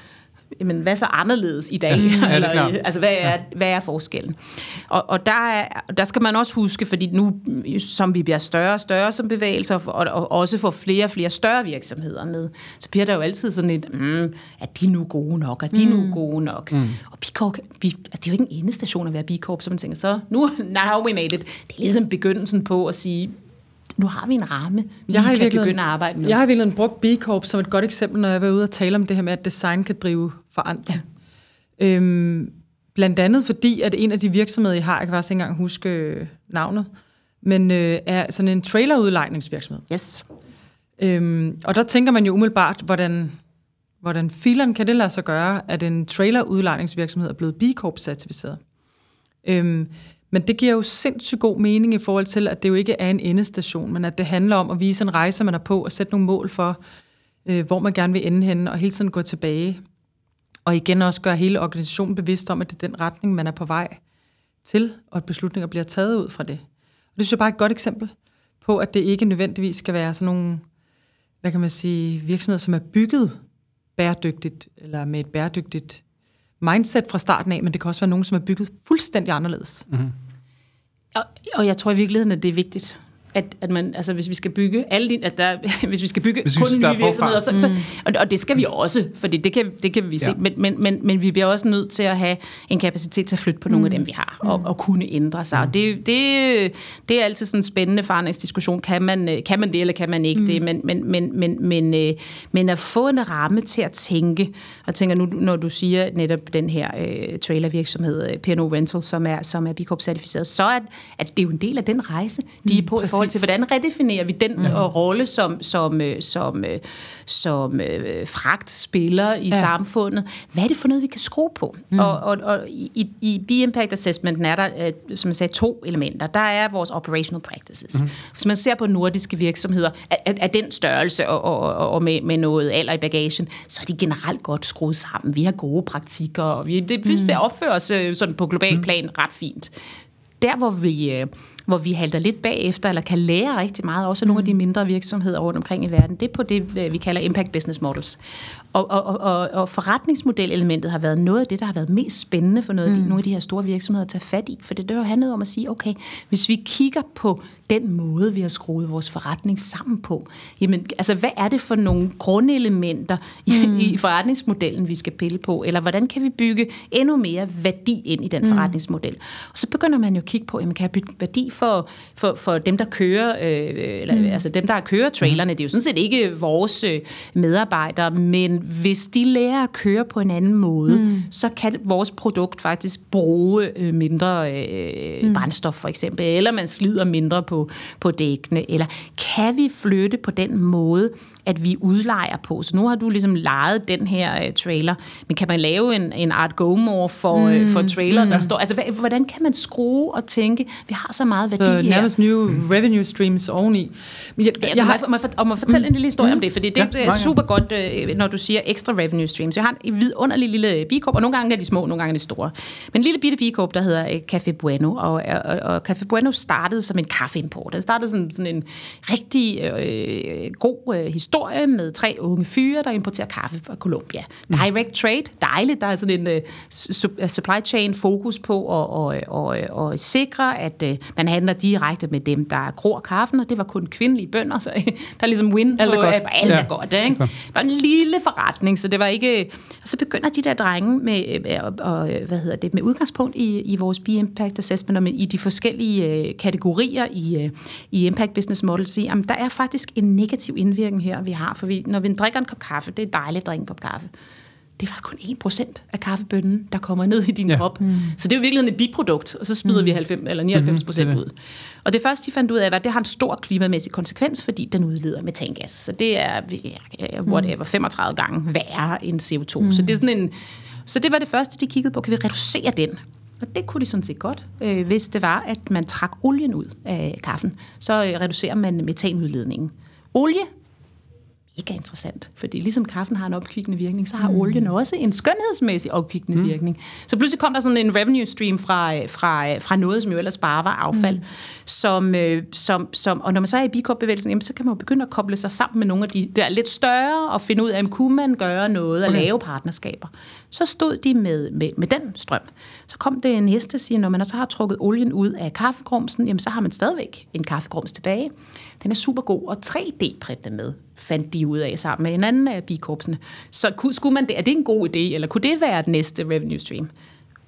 jamen, hvad så anderledes i dag? Ja, Eller, altså, hvad er, ja. hvad er forskellen? Og, og der, er, der skal man også huske, fordi nu, som vi bliver større og større som bevægelser, og, og også får flere og flere større virksomheder ned, så bliver der jo altid sådan et, mm, er de nu gode nok? Er de mm. nu gode nok? Mm. Og B Corp, altså, det er jo ikke en endestation at være B Corp, så man tænker, så nu, now we made it. Det er ligesom begyndelsen på at sige, nu har vi en ramme, vi jeg har kan begynde at arbejde med. Jeg har virkelig brugt B Corp som et godt eksempel, når jeg var ude og tale om det her med, at design kan drive forandring. Ja. Øhm, blandt andet fordi, at en af de virksomheder, jeg har, jeg kan faktisk ikke engang huske øh, navnet, men øh, er sådan en trailerudlejningsvirksomhed. Yes. Øhm, og der tænker man jo umiddelbart, hvordan, hvordan filen kan det lade sig gøre, at en trailerudlejningsvirksomhed er blevet B Corp-certificeret. Øhm, men det giver jo sindssygt god mening i forhold til, at det jo ikke er en endestation, men at det handler om at vise en rejse, man er på, og sætte nogle mål for, øh, hvor man gerne vil ende henne, og hele tiden gå tilbage. Og igen også gøre hele organisationen bevidst om, at det er den retning, man er på vej til, og at beslutninger bliver taget ud fra det. Og det synes jeg bare er et godt eksempel på, at det ikke nødvendigvis skal være sådan nogle, hvad kan man sige, virksomheder, som er bygget bæredygtigt, eller med et bæredygtigt mindset fra starten af, men det kan også være nogen, som er bygget fuldstændig anderledes. Mm-hmm. Og, og jeg tror i virkeligheden, at det er vigtigt at, at man, altså hvis vi skal bygge alle de, at der, hvis vi skal bygge hvis kun nye virksomheder, så, så, mm. og, og det skal vi også, for det kan, det kan vi se, ja. men, men, men, men vi bliver også nødt til at have en kapacitet til at flytte på nogle mm. af dem, vi har, og, og kunne ændre sig. Mm. Og det, det, det er altid sådan en spændende forandringsdiskussion. Kan man, kan man det, eller kan man ikke mm. det? Men, men, men, men, men, øh, men at få en ramme til at tænke, og tænker nu, når du siger netop den her uh, trailervirksomhed, øh, P&O Rental, som er, som er B Corp-certificeret, så er at det er jo en del af den rejse, de er på mm, i forhold forhold til, hvordan redefinerer vi den mm. rolle, som, som, øh, som, øh, som øh, fragt spiller i ja. samfundet. Hvad er det for noget, vi kan skrue på? Mm. Og, og, og i, i B-Impact Assessmenten er der, som jeg sagde, to elementer. Der er vores operational practices. Mm. Hvis man ser på nordiske virksomheder af, af den størrelse og, og, og med, med noget alder i bagagen, så er de generelt godt skruet sammen. Vi har gode praktikker, og vi, det, vi mm. opfører os sådan på global plan ret fint. Der, hvor vi hvor vi halter lidt bagefter, eller kan lære rigtig meget, også nogle af de mindre virksomheder rundt omkring i verden, det er på det, øh, vi kalder impact business models. Og, og, og, og forretningsmodelelementet har været noget af det, der har været mest spændende for noget, mm. nogle af de her store virksomheder at tage fat i. For det, har handlet om at sige, okay, hvis vi kigger på den måde, vi har skruet vores forretning sammen på, jamen, altså, hvad er det for nogle grundelementer i, mm. i forretningsmodellen, vi skal pille på? Eller hvordan kan vi bygge endnu mere værdi ind i den mm. forretningsmodel? Og så begynder man jo at kigge på, jamen, kan jeg bygge værdi for, for, for dem, der kører, øh, eller, mm. altså dem, der kører trailerne? Det er jo sådan set ikke vores øh, medarbejdere, men hvis de lærer at køre på en anden måde, mm. så kan vores produkt faktisk bruge øh, mindre øh, mm. brændstof for eksempel, eller man slider mindre på, på dækkene, eller kan vi flytte på den måde, at vi udlejer på. Så nu har du ligesom lejet den her uh, trailer, men kan man lave en, en Art Gomore for, mm. uh, for trailer, mm. der står... Altså, hvordan kan man skrue og tænke, vi har så meget værdi så her. Så nærmest nye revenue streams oveni. Men jeg, jeg, jeg har, må, jeg, må fortælle mm. en lille historie mm. om det, fordi det, ja, er super godt, uh, når du siger ekstra revenue streams. Jeg har en vidunderlig lille bikorp, og nogle gange er de små, nogle gange er de store. Men en lille bitte bikorp, der hedder uh, Café Bueno, og, og, og Café Bueno startede som en kaffeimport. Den startede sådan, sådan en rigtig øh, god øh, historie med tre unge fyre, der importerer kaffe fra Colombia. Mm. Direct trade, dejligt. Der er sådan en uh, supply chain fokus på at og, og, og sikre, at uh, man handler direkte med dem, der gror kaffen, og det var kun kvindelige bønder, så der er ligesom win alt er på, godt. At alt ja. er godt. Ikke? Det var en lille forretning, så det var ikke... Og så begynder de der drenge med, og, og, hvad hedder det, med udgangspunkt i, i vores B-Impact Assessment, og med, i de forskellige uh, kategorier i, uh, i Impact Business Model, sige, at der er faktisk en negativ indvirkning her, vi har. For vi, når vi drikker en kop kaffe, det er dejligt at drikke en kop kaffe. Det er faktisk kun 1% af kaffebønnen, der kommer ned i din ja. krop. Mm. Så det er jo virkelig et biprodukt, og så smider mm. vi 90, eller 99 mm-hmm, procent ud. Og det første, de fandt ud af, var, at det har en stor klimamæssig konsekvens, fordi den udleder metangas. Så det er whatever, 35 gange værre end CO2. Mm. Så det er sådan en... Så det var det første, de kiggede på. Kan vi reducere den? Og det kunne de sådan set godt, øh, hvis det var, at man trak olien ud af kaffen. Så øh, reducerer man metanudledningen. Olie mega interessant, fordi ligesom kaffen har en opkvikkende virkning, så har mm. olien også en skønhedsmæssig opkvikkende mm. virkning. Så pludselig kom der sådan en revenue stream fra, fra, fra noget, som jo ellers bare var affald, mm. som, øh, som, som, og når man så er i bikorpbevægelsen, jamen, så kan man jo begynde at koble sig sammen med nogle af de der lidt større, og finde ud af, om kunne man gøre noget og okay. lave partnerskaber. Så stod de med, med, med den strøm. Så kom det næste, siger, når man så har trukket olien ud af kaffegrumsen, jamen så har man stadigvæk en kaffegrums tilbage. Den er super god, og 3D-printe med, fandt de ud af sammen med en anden af bikorpsene. Så skulle man det, er det en god idé, eller kunne det være det næste revenue stream?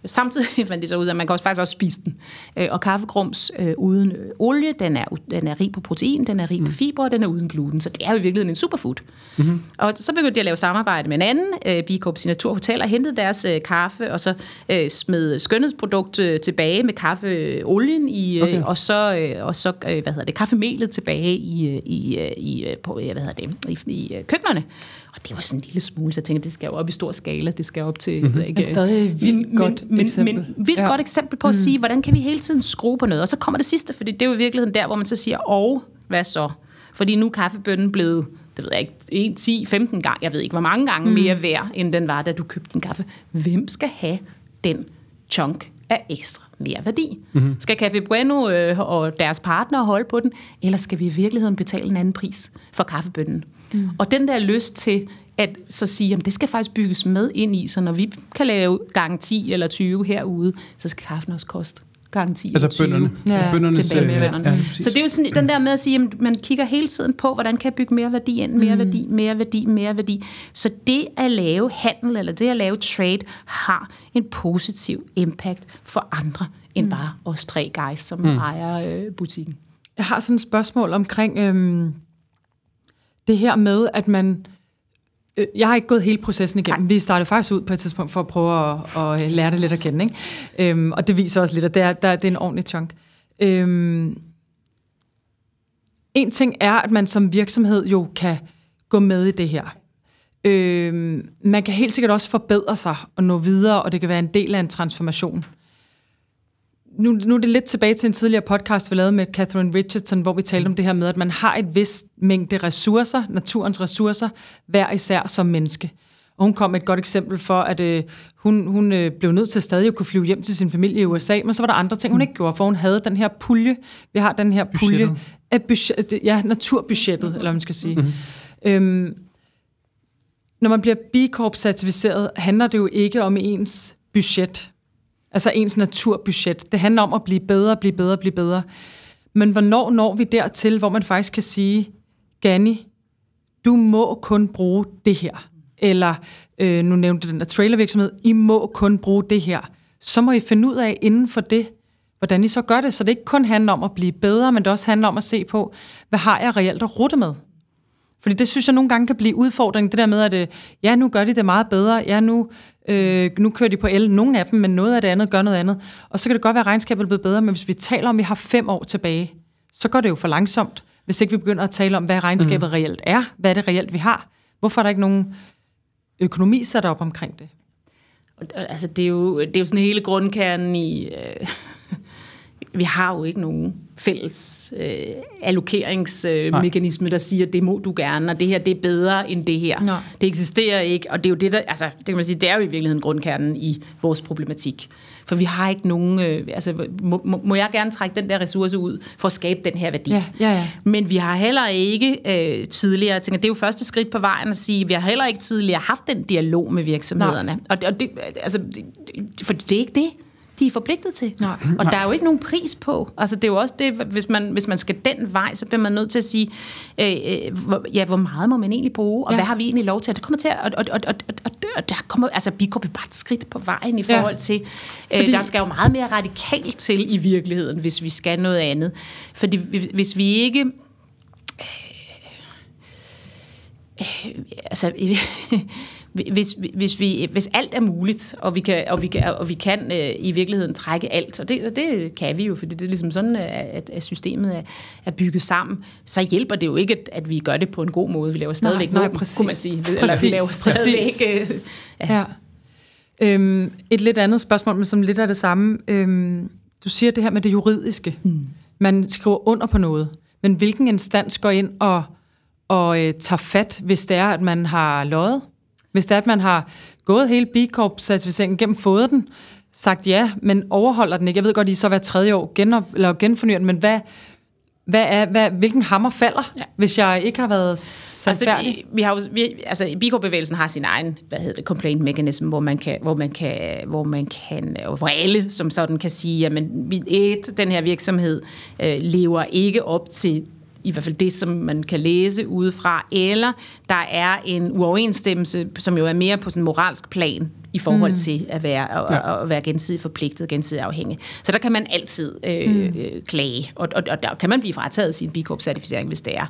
Samtidig fandt de så ud af, at man kan også faktisk også spise den. Øh, og kaffegrums øh, uden øh, olie, den er, den er rig på protein, den er rig på mm. fiber, og den er uden gluten. Så det er jo i virkeligheden en superfood. Mm-hmm. Og så begyndte de at lave samarbejde med en anden øh, Bikorp Signatur Hotel og hentede deres øh, kaffe, og så øh, smed skønhedsprodukt øh, tilbage med kaffeolien, i, øh, okay. og så, øh, og så øh, hvad hedder det, kaffemelet tilbage i, i, i, på, hvad hedder det, i, i køkkenerne. Og det var sådan en lille smule, så jeg tænkte, det skal jo op i stor skala, det skal op til... Mm-hmm. Ikke, men stadig vildt godt men, eksempel. Men, men vildt ja. godt eksempel på at mm. sige, hvordan kan vi hele tiden skrue på noget? Og så kommer det sidste, fordi det er jo i virkeligheden der, hvor man så siger, og hvad så? Fordi nu er kaffebønnen blevet det ved jeg ikke, 1, 10, 15 gange, jeg ved ikke, hvor mange gange mm. mere værd, end den var, da du købte din kaffe. Hvem skal have den chunk af ekstra mere værdi? Mm-hmm. Skal Café Bueno øh, og deres partner holde på den, eller skal vi i virkeligheden betale en anden pris for kaffebønnen? Mm. Og den der lyst til at så sige, at det skal faktisk bygges med ind i, så når vi kan lave gang 10 eller 20 herude, så skal kaffen også koste gang 10 altså 20 bønderne. Ja, bønderne tilbage til bønderne. Ja, så det er jo sådan den der med at sige, at man kigger hele tiden på, hvordan kan jeg bygge mere værdi ind, mere mm. værdi, mere værdi, mere værdi. Så det at lave handel, eller det at lave trade, har en positiv impact for andre, end mm. bare os tre guys, som mm. ejer øh, butikken. Jeg har sådan et spørgsmål omkring øhm, det her med, at man... Øh, jeg har ikke gået hele processen igennem. Nej. Vi startede faktisk ud på et tidspunkt for at prøve at, at øh, lære det lidt at kende. Ikke? Øhm, og det viser også lidt, at det er, der, det er en ordentlig chunk. Øhm, en ting er, at man som virksomhed jo kan gå med i det her. Øhm, man kan helt sikkert også forbedre sig og nå videre, og det kan være en del af en transformation nu, nu er det lidt tilbage til en tidligere podcast, vi lavede med Catherine Richardson, hvor vi talte om det her med, at man har et vist mængde ressourcer, naturens ressourcer, hver især som menneske. Og hun kom med et godt eksempel for, at øh, hun, hun øh, blev nødt til stadig at kunne flyve hjem til sin familie i USA, men så var der andre ting, hun ikke gjorde, for hun havde den her pulje. Vi har den her pulje Budgettet. af budget, ja, naturbudgettet, eller hvad man skal sige. Mm-hmm. Øhm, når man bliver B Corp-certificeret, handler det jo ikke om ens budget, altså ens naturbudget. Det handler om at blive bedre, blive bedre, blive bedre. Men hvornår når vi dertil, hvor man faktisk kan sige, Gani, du må kun bruge det her. Eller, øh, nu nævnte den der trailervirksomhed, I må kun bruge det her. Så må I finde ud af inden for det, hvordan I så gør det. Så det ikke kun handler om at blive bedre, men det også handler om at se på, hvad har jeg reelt at rute med? Fordi det synes jeg nogle gange kan blive udfordring, det der med, at øh, ja, nu gør de det meget bedre, ja, nu, øh, nu kører de på el, nogle af dem, men noget af det andet gør noget andet. Og så kan det godt være, at regnskabet er blevet bedre, men hvis vi taler om, at vi har fem år tilbage, så går det jo for langsomt, hvis ikke vi begynder at tale om, hvad regnskabet mm. reelt er, hvad det reelt, vi har. Hvorfor er der ikke nogen økonomi sat op omkring det? Altså, det er, jo, det er jo sådan hele grundkernen i... Øh, vi har jo ikke nogen fælles øh, allokeringsmekanisme, øh, der siger, det må du gerne, og det her det er bedre end det her. Nej. Det eksisterer ikke, og det er jo det, der, altså, det kan man sige, det er jo i virkeligheden grundkernen i vores problematik. For vi har ikke nogen, øh, altså må, må, må jeg gerne trække den der ressource ud for at skabe den her værdi. Ja, ja, ja. Men vi har heller ikke øh, tidligere, jeg tænker, det er jo første skridt på vejen at sige, vi har heller ikke tidligere haft den dialog med virksomhederne. Og, og det, altså, det, for det er ikke det de er forpligtet til. Nej. Og der er jo ikke nogen pris på. Altså, det er jo også det, hvis man, hvis man skal den vej, så bliver man nødt til at sige, øh, øh, hvor, ja, hvor meget må man egentlig bruge, og Ja. ja. hvad har vi egentlig lov til? Og det kommer til at, og, og, og, og, og, og der kommer, altså, vi går bare et skridt på vejen i Ja. forhold til, øh, Fordi- der skal jo meget mere radikalt til i virkeligheden, hvis vi skal noget andet. Fordi hvis- hvis vi ikke altså, hvis, hvis, vi, hvis alt er muligt, og vi kan, og vi kan, og vi kan øh, i virkeligheden trække alt, og det, og det kan vi jo, fordi det er ligesom sådan, at, at systemet er, er bygget sammen, så hjælper det jo ikke, at, at vi gør det på en god måde. Vi laver stadigvæk nej, våben, præcis. kunne man sige. Eller Præcis, vi laver stadigvæk... præcis. Øh, ja. Ja. Øhm, et lidt andet spørgsmål, men som lidt er det samme. Øhm, du siger det her med det juridiske. Mm. Man skriver under på noget. Men hvilken instans går ind og, og øh, tager fat, hvis det er, at man har løjet? Hvis det er, at man har gået hele B Corp-certificeringen gennem, fået den, sagt ja, men overholder den ikke. Jeg ved godt, I så hver tredje år gen, eller genfornyer den, men hvad, hvad er, hvad, hvilken hammer falder, ja. Hvis jeg ikke har været sandfærdig? Altså, vi, vi har jo, vi, altså, Biko-bevægelsen har sin egen, hvad hedder det, complaint mechanism, hvor man kan, hvor man kan, hvor man kan, hvor alle som sådan kan sige, jamen, et, den her virksomhed øh, lever ikke op til i hvert fald det, som man kan læse udefra, eller der er en uoverensstemmelse, som jo er mere på sådan en moralsk plan, i forhold mm. til at være, at, ja. at være gensidigt forpligtet, gensidigt afhængig. Så der kan man altid øh, mm. øh, klage, og, og, og der kan man blive frataget sin B Corp-certificering, hvis det er.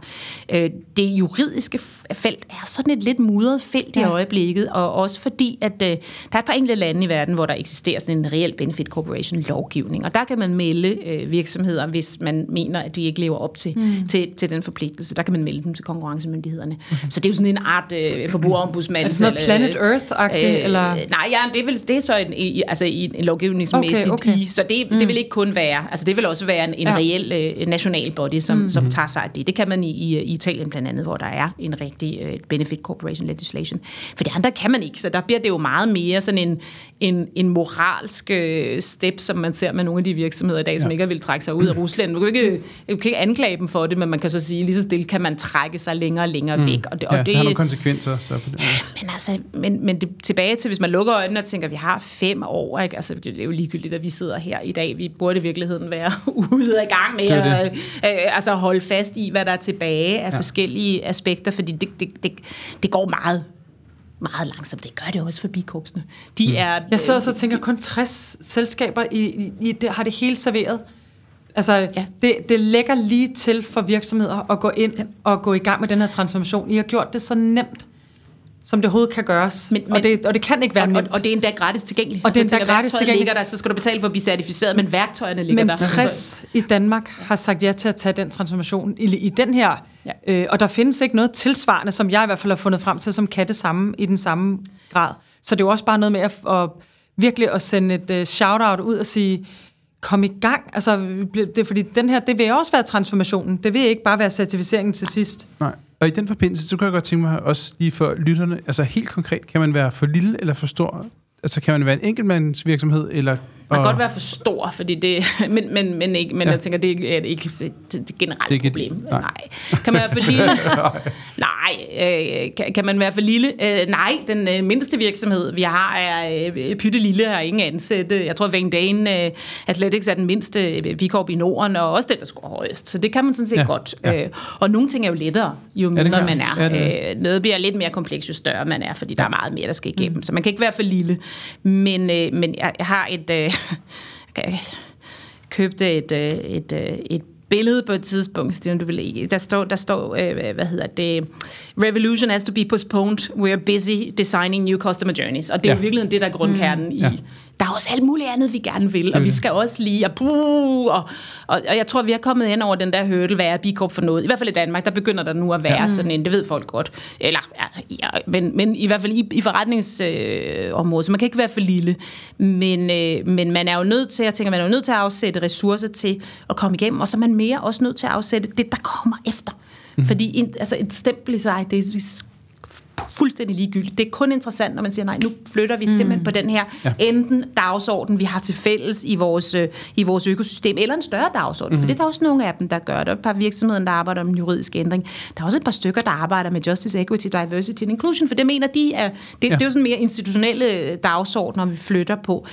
Øh, det juridiske felt er sådan et lidt mudret felt ja. i øjeblikket, og også fordi, at øh, der er et par enkelte lande i verden, hvor der eksisterer sådan en reel benefit corporation lovgivning, og der kan man melde øh, virksomheder, hvis man mener, at de ikke lever op til, mm. til, til den forpligtelse. Der kan man melde dem til konkurrencemyndighederne. Mm. Så det er jo sådan en art øh, forbrugerombudsmand. Er det sådan noget Planet Earth-agtigt, eller? Nej, ja, det, er vel, det er så en, i, altså i en lovgivningsmæssigt Okay, okay. i, så det, mm. det vil ikke kun være, altså det vil også være en, en Ja. ja. reel øh, national body, som, mm. som tager sig af det. Det kan man i, i, i Italien blandt andet, hvor der er en rigtig øh, benefit corporation legislation. For det andre kan man ikke, så der bliver det jo meget mere sådan en, en, en moralsk øh, step, som man ser med nogle af de virksomheder i dag, som ikke vil trække sig ud af Rusland. Du kan jo ikke, du kan ikke anklage dem for det, men man kan så sige, lige så stille kan man trække sig længere og længere væk. Og det, Ja, og det har nogle konsekvenser. Så på det. Men altså, men, men det, tilbage til, hvis man lukker øjnene og tænker, at vi har fem år, ikke? Altså, det er jo ligegyldigt, at vi sidder her i dag. Vi burde i virkeligheden være ude i gang med Det er at øh, altså holde fast i, hvad der er tilbage af ja. forskellige aspekter, fordi det, det, det, det går meget meget langsomt. Det gør det også for bikorpsene. De mm. er... Jeg sidder så og tænker, kun 60 selskaber i, i, i det, har det hele serveret. Altså. Ja. det, det lægger lige til for virksomheder at gå ind ja. og gå i gang med den her transformation. I har gjort det så nemt, som det overhovedet kan gøres. Men, Men- men, og, men- det, og det kan ikke være og, og, nemt. og det er endda gratis tilgængeligt. Og det er endda tænker, gratis tilgængeligt. ligger der, så skal du betale for at blive certificeret, men værktøjerne ligger Men der. 60 i Danmark har sagt ja til at tage den transformation i, i den her. Ja. Øh, og der findes ikke noget tilsvarende, som jeg i hvert fald har fundet frem til, som kan det samme i den samme grad. Så det er jo også bare noget med at, at virkelig at sende et uh, shout-out ud og sige, kom i gang. Altså, det er fordi den her, det vil også være transformationen. Det vil ikke bare være certificeringen til sidst. Nej. Og i den forbindelse, så kunne jeg godt tænke mig også lige for lytterne, altså helt konkret, kan man være for lille eller for stor? Altså kan man være en enkeltmandsvirksomhed, eller man kan godt være for stor, fordi det, men, men, men, ikke, men ja. jeg tænker, det er ikke et, generelt det er problem. Nej. nej. Kan man være for lille? nej. Øh, kan, kan man være for lille? Øh, nej, den øh, mindste virksomhed, vi har, er øh, pytte lille, har ingen ansatte. Jeg tror, Van Dane øh, Athletics er den mindste øh, bikorp i Norden, og også den, der scorer højst. Så det kan man sådan set ja. godt. Ja. Øh, og nogle ting er jo lettere, jo mindre ja, man er. Ja, det. Øh, noget bliver lidt mere kompleks, jo større man er, fordi ja. der er meget mere, der skal igennem. Mm. Så man kan ikke være for lille. Men, øh, men jeg, jeg har et... Øh, jeg købte et, øh, et, øh, et billede på et tidspunkt, Steven, du vil, der står, der står øh, hvad hedder det, Revolution has to be postponed, we are busy designing new customer journeys, og det er ja. jo virkelig det, der er grundkernen mm. i, ja er også alt muligt andet, vi gerne vil, og vi skal også lige, og, og, og, og jeg tror, vi er kommet ind over den der hurdle, hvad er bikorp for noget? I hvert fald i Danmark, der begynder der nu at være ja. sådan en, det ved folk godt, eller, ja, ja, men, men i hvert fald i, i forretningsområdet, øh, så man kan ikke være for lille, men, øh, men man er jo nødt til, jeg tænker, man er jo nødt til at afsætte ressourcer til at komme igennem, og så er man mere også nødt til at afsætte det, der kommer efter. Mm-hmm. Fordi en, altså et stempel i sig, det, fuldstændig ligegyldigt. Det er kun interessant, når man siger, nej, nu flytter vi simpelthen mm. på den her ja. enten dagsorden, vi har til fælles i vores, øh, i vores økosystem, eller en større dagsorden. Mm. For det er der også nogle af dem, der gør det. Der er et par virksomheder, der arbejder om juridisk ændring. Der er også et par stykker, der arbejder med Justice, Equity, Diversity and Inclusion, for det mener de er, det, ja. det er jo sådan mere institutionelle dagsordner, vi flytter på.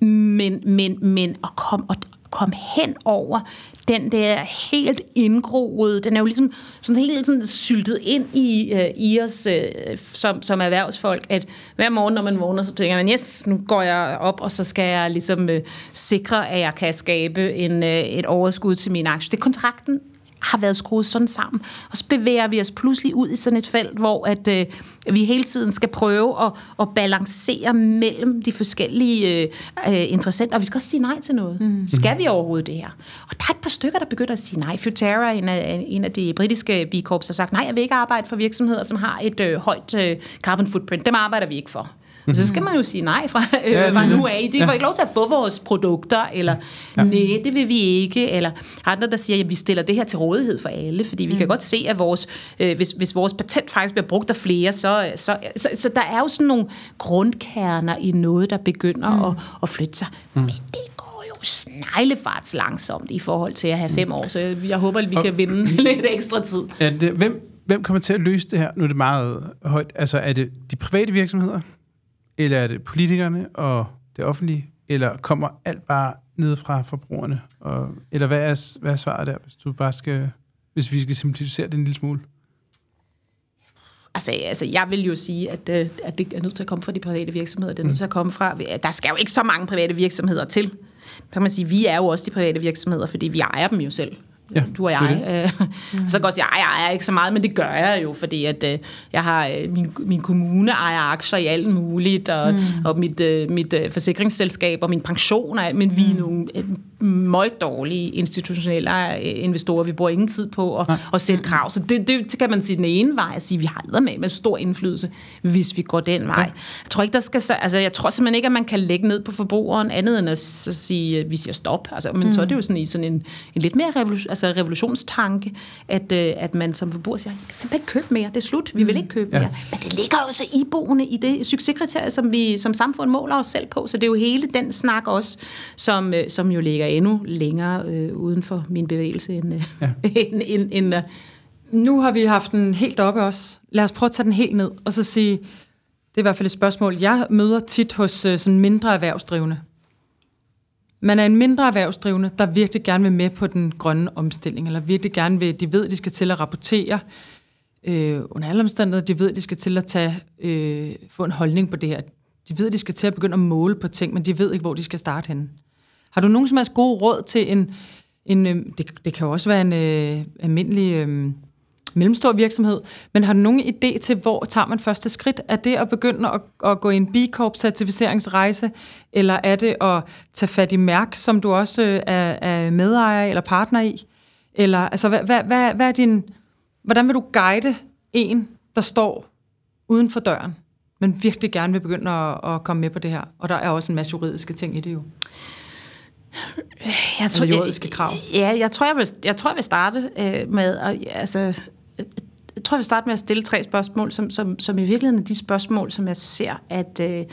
Men, men, men at komme, og, komme hen over den der helt indgroede, den er jo ligesom sådan helt sådan syltet ind i, øh, i os øh, som, som erhvervsfolk, at hver morgen, når man vågner, så tænker man, yes, nu går jeg op, og så skal jeg ligesom øh, sikre, at jeg kan skabe en, øh, et overskud til min aktie. Det er kontrakten har været skruet sådan sammen. Og så bevæger vi os pludselig ud i sådan et felt, hvor at, øh, vi hele tiden skal prøve at, at balancere mellem de forskellige øh, øh, interessenter. Og vi skal også sige nej til noget. Mm. Skal vi overhovedet det her? Og der er et par stykker, der begynder at sige nej. Futerra, en af, en af de britiske B Corps, har sagt, nej, jeg vil ikke arbejde for virksomheder, som har et øh, højt øh, carbon footprint. Dem arbejder vi ikke for. Og så skal man jo sige nej fra, øh, ja, fra nu af. De får ja. ikke lov til at få vores produkter, eller ja. nej, det vil vi ikke. Eller andre, der siger, at vi stiller det her til rådighed for alle, fordi vi mm. kan godt se, at vores, øh, hvis, hvis vores patent faktisk bliver brugt af flere, så, så, så, så der er jo sådan nogle grundkerner i noget, der begynder mm. at, at flytte sig. Mm. Men det går jo sneglefarts langsomt i forhold til at have fem år, så jeg, jeg håber, at vi kan vinde lidt ekstra tid. Ja, det, hvem, hvem kommer til at løse det her? Nu er det meget højt. Altså, er det de private virksomheder? Eller er det politikerne og det offentlige? Eller kommer alt bare ned fra forbrugerne? Og, eller hvad er, hvad er svaret der, hvis du bare skal, hvis vi skal simplificere det en lille smule? Altså, altså, jeg vil jo sige, at, øh, at det er nødt til at komme fra de private virksomheder. Det er nødt til at komme fra... Der skal jo ikke så mange private virksomheder til. Så kan man sige, vi er jo også de private virksomheder, fordi vi ejer dem jo selv ja, du og jeg. Det det. Mm. så kan jeg sige, at jeg ejer ikke så meget, men det gør jeg jo, fordi at, øh, jeg har øh, min, min kommune ejer aktier i alt muligt, og, mm. og mit, øh, mit forsikringsselskab og min pension, men vi er mm. nogle dårlige institutionelle investorer. Vi bruger ingen tid på at, at sætte krav. Så det, det, kan man sige den ene vej, at sige, at vi har med med stor indflydelse, hvis vi går den vej. Ja. Jeg tror ikke, der skal, altså, jeg tror simpelthen ikke, at man kan lægge ned på forbrugeren, andet end at sige, at vi siger stop. Altså, men mm. så er det jo sådan i sådan en, en lidt mere revolution, altså revolutionstanke, at, øh, at man som forbruger siger, jeg skal fandme ikke købe mere, det er slut, vi vil mm. ikke købe ja. mere. Men det ligger jo så iboende i det succeskriterie, som vi som samfund måler os selv på, så det er jo hele den snak også, som, øh, som jo ligger endnu længere øh, uden for min bevægelse end, øh, ja. end, end, end uh, nu har vi haft den helt oppe også. Lad os prøve at tage den helt ned, og så sige, det er i hvert fald et spørgsmål, jeg møder tit hos øh, sådan mindre erhvervsdrivende. Man er en mindre erhvervsdrivende, der virkelig gerne vil med på den grønne omstilling, eller virkelig gerne vil, de ved, at de skal til at rapportere øh, under alle omstændigheder, de ved, at de skal til at tage, øh, få en holdning på det her. De ved, at de skal til at begynde at måle på ting, men de ved ikke, hvor de skal starte henne. Har du nogen som helst gode råd til en, en øh, det, det kan jo også være en øh, almindelig øh, mellemstor virksomhed, men har du nogen idé til, hvor tager man første skridt? Er det at begynde at, at gå i en B Corp-certificeringsrejse, eller er det at tage fat i mærk, som du også øh, er, er medejer eller partner i? Eller, altså, hvad, hvad, hvad, hvad er din, hvordan vil du guide en, der står uden for døren, men virkelig gerne vil begynde at, at komme med på det her? Og der er også en masse juridiske ting i det jo. Jeg tror, juridiske krav. Ja, jeg tror, jeg vil, jeg tror, jeg vil starte øh, med at, altså, jeg tror, jeg vil starte med at stille tre spørgsmål, som, som, som i virkeligheden er de spørgsmål, som jeg ser, at, øh,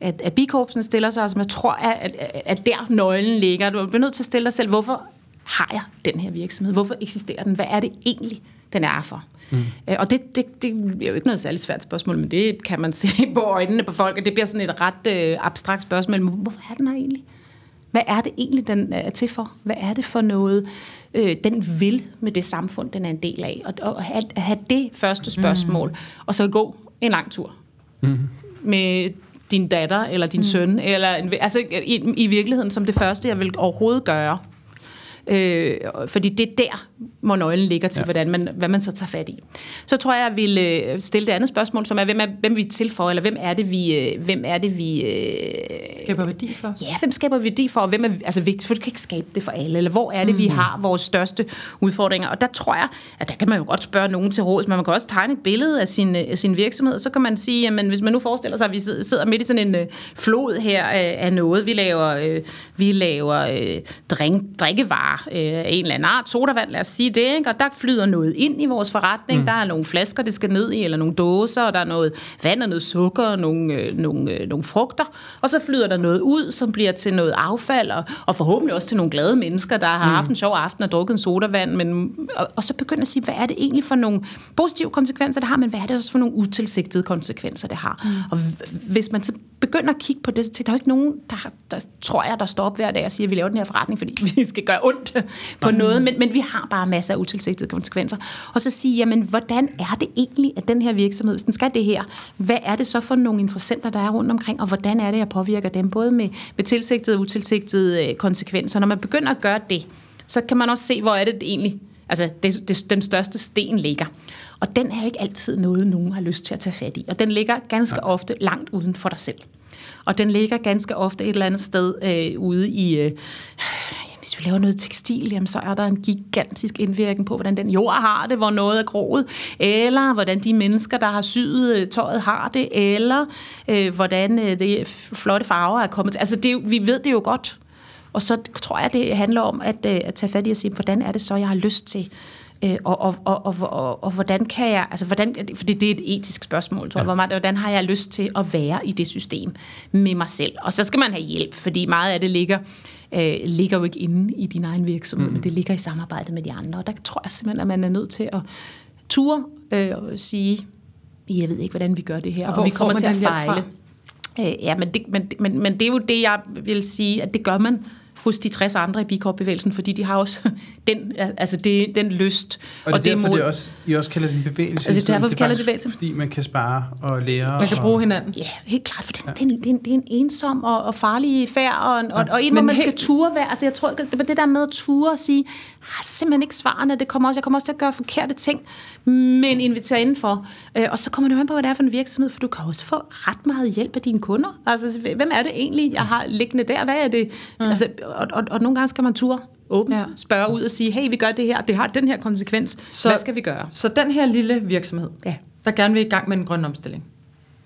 at, at bikorpsen stiller sig, og som jeg tror, at, at, at der nøglen ligger. Du er nødt til at stille dig selv, hvorfor har jeg den her virksomhed? Hvorfor eksisterer den? Hvad er det egentlig, den er for? Mm. Øh, og det, det, det er jo ikke noget særligt svært spørgsmål, men det kan man se på øjnene på folk, og det bliver sådan et ret øh, abstrakt spørgsmål. Men hvorfor er den her egentlig? Hvad er det egentlig, den er til for? Hvad er det for noget, øh, den vil med det samfund, den er en del af? Og, og have, have det første spørgsmål, mm. og så gå en lang tur mm. med din datter eller din mm. søn, eller en, altså i, i virkeligheden som det første, jeg vil overhovedet gøre. Øh, fordi det er der, hvor nøglen ligger til, ja. hvordan man, hvad man så tager fat i. Så tror jeg, jeg vil øh, stille det andet spørgsmål, som er, hvem er, hvem vi til for, eller hvem er det, vi... Øh, hvem er det, vi øh, skaber værdi for? Ja, hvem skaber værdi for, og hvem er altså, vigtigt, for du kan ikke skabe det for alle, eller hvor er det, mm. vi har vores største udfordringer. Og der tror jeg, at der kan man jo godt spørge nogen til råds, men man kan også tegne et billede af sin, af sin virksomhed, og så kan man sige, jamen hvis man nu forestiller sig, at vi sidder midt i sådan en flod her af noget, vi laver, vi laver drink, drikkevarer, øh, en eller anden art, sodavand, lad os sige det, ikke? og der flyder noget ind i vores forretning. Mm. Der er nogle flasker, det skal ned i, eller nogle dåser, og der er noget vand og noget sukker, og nogle, øh, nogle, øh, nogle frugter, og så flyder der noget ud, som bliver til noget affald, og, og forhåbentlig også til nogle glade mennesker, der har mm. haft en sjov aften og drukket en sodavand, men, og, og så begynder at sige, hvad er det egentlig for nogle positive konsekvenser, det har, men hvad er det også for nogle utilsigtede konsekvenser, det har. Mm. Og hvis man så begynder at kigge på det, så der er jo ikke nogen, der, der tror jeg, der står op hver dag og siger, at vi laver den her forretning, fordi vi skal gøre ondt på Nej. noget, men, men vi har bare masser af utilsigtede konsekvenser. Og så sige, jamen, hvordan er det egentlig, at den her virksomhed, hvis den skal det her, hvad er det så for nogle interessenter, der er rundt omkring, og hvordan er det, jeg påvirker dem, både med, med tilsigtede og utilsigtede øh, konsekvenser. Når man begynder at gøre det, så kan man også se, hvor er det egentlig, altså det, det, den største sten ligger. Og den er ikke altid noget, nogen har lyst til at tage fat i. Og den ligger ganske ja. ofte langt uden for dig selv. Og den ligger ganske ofte et eller andet sted øh, ude i, øh, hvis vi laver noget tekstil, jamen, så er der en gigantisk indvirkning på, hvordan den jord har det, hvor noget er groet, eller hvordan de mennesker, der har syet øh, tøjet, har det, eller øh, hvordan øh, det flotte farver er kommet til. Altså, det, vi ved det jo godt. Og så tror jeg, det handler om at, øh, at tage fat i at sige, hvordan er det så, jeg har lyst til Øh, og, og, og, og, og, og hvordan kan jeg, altså hvordan, fordi det er et etisk spørgsmål, tror jeg, ja. hvordan har jeg lyst til at være i det system med mig selv? Og så skal man have hjælp, fordi meget af det ligger, øh, ligger jo ikke inde i din egen virksomhed, mm. men det ligger i samarbejde med de andre. Og der tror jeg simpelthen, at man er nødt til at ture øh, og sige, jeg ved ikke, hvordan vi gør det her, og, og vi kommer til at fejle. Øh, ja, men det, men, men, men det er jo det, jeg vil sige, at det gør man hos de 60 andre i Bikorp-bevægelsen, fordi de har også den, altså det, den lyst. Og det er og det derfor, mod... det også, I også kalder det en bevægelse? Altså det er derfor, vi kalder det bevægelse. Fordi man kan spare og lære. Man kan og... bruge hinanden. Ja, helt klart, for det, ja. det, er, en, det, er, en, det er en ensom og, og farlig færd, og, ja. og, og en, hvor man helt... skal ture være. Altså jeg tror, det, det der med at ture og sige, har simpelthen ikke svarene, det kommer også, jeg kommer også til at gøre forkerte ting, men invitere indenfor. Øh, og så kommer det an på, hvad det er for en virksomhed, for du kan også få ret meget hjælp af dine kunder. Altså, hvem er det egentlig, jeg har liggende der? Hvad er det? Ja. Altså, og, og, og nogle gange skal man ture åbent, ja. spørge ud og sige, hey, vi gør det her, det har den her konsekvens, så, hvad skal vi gøre? Så den her lille virksomhed, ja. der gerne vil i gang med en grøn omstilling.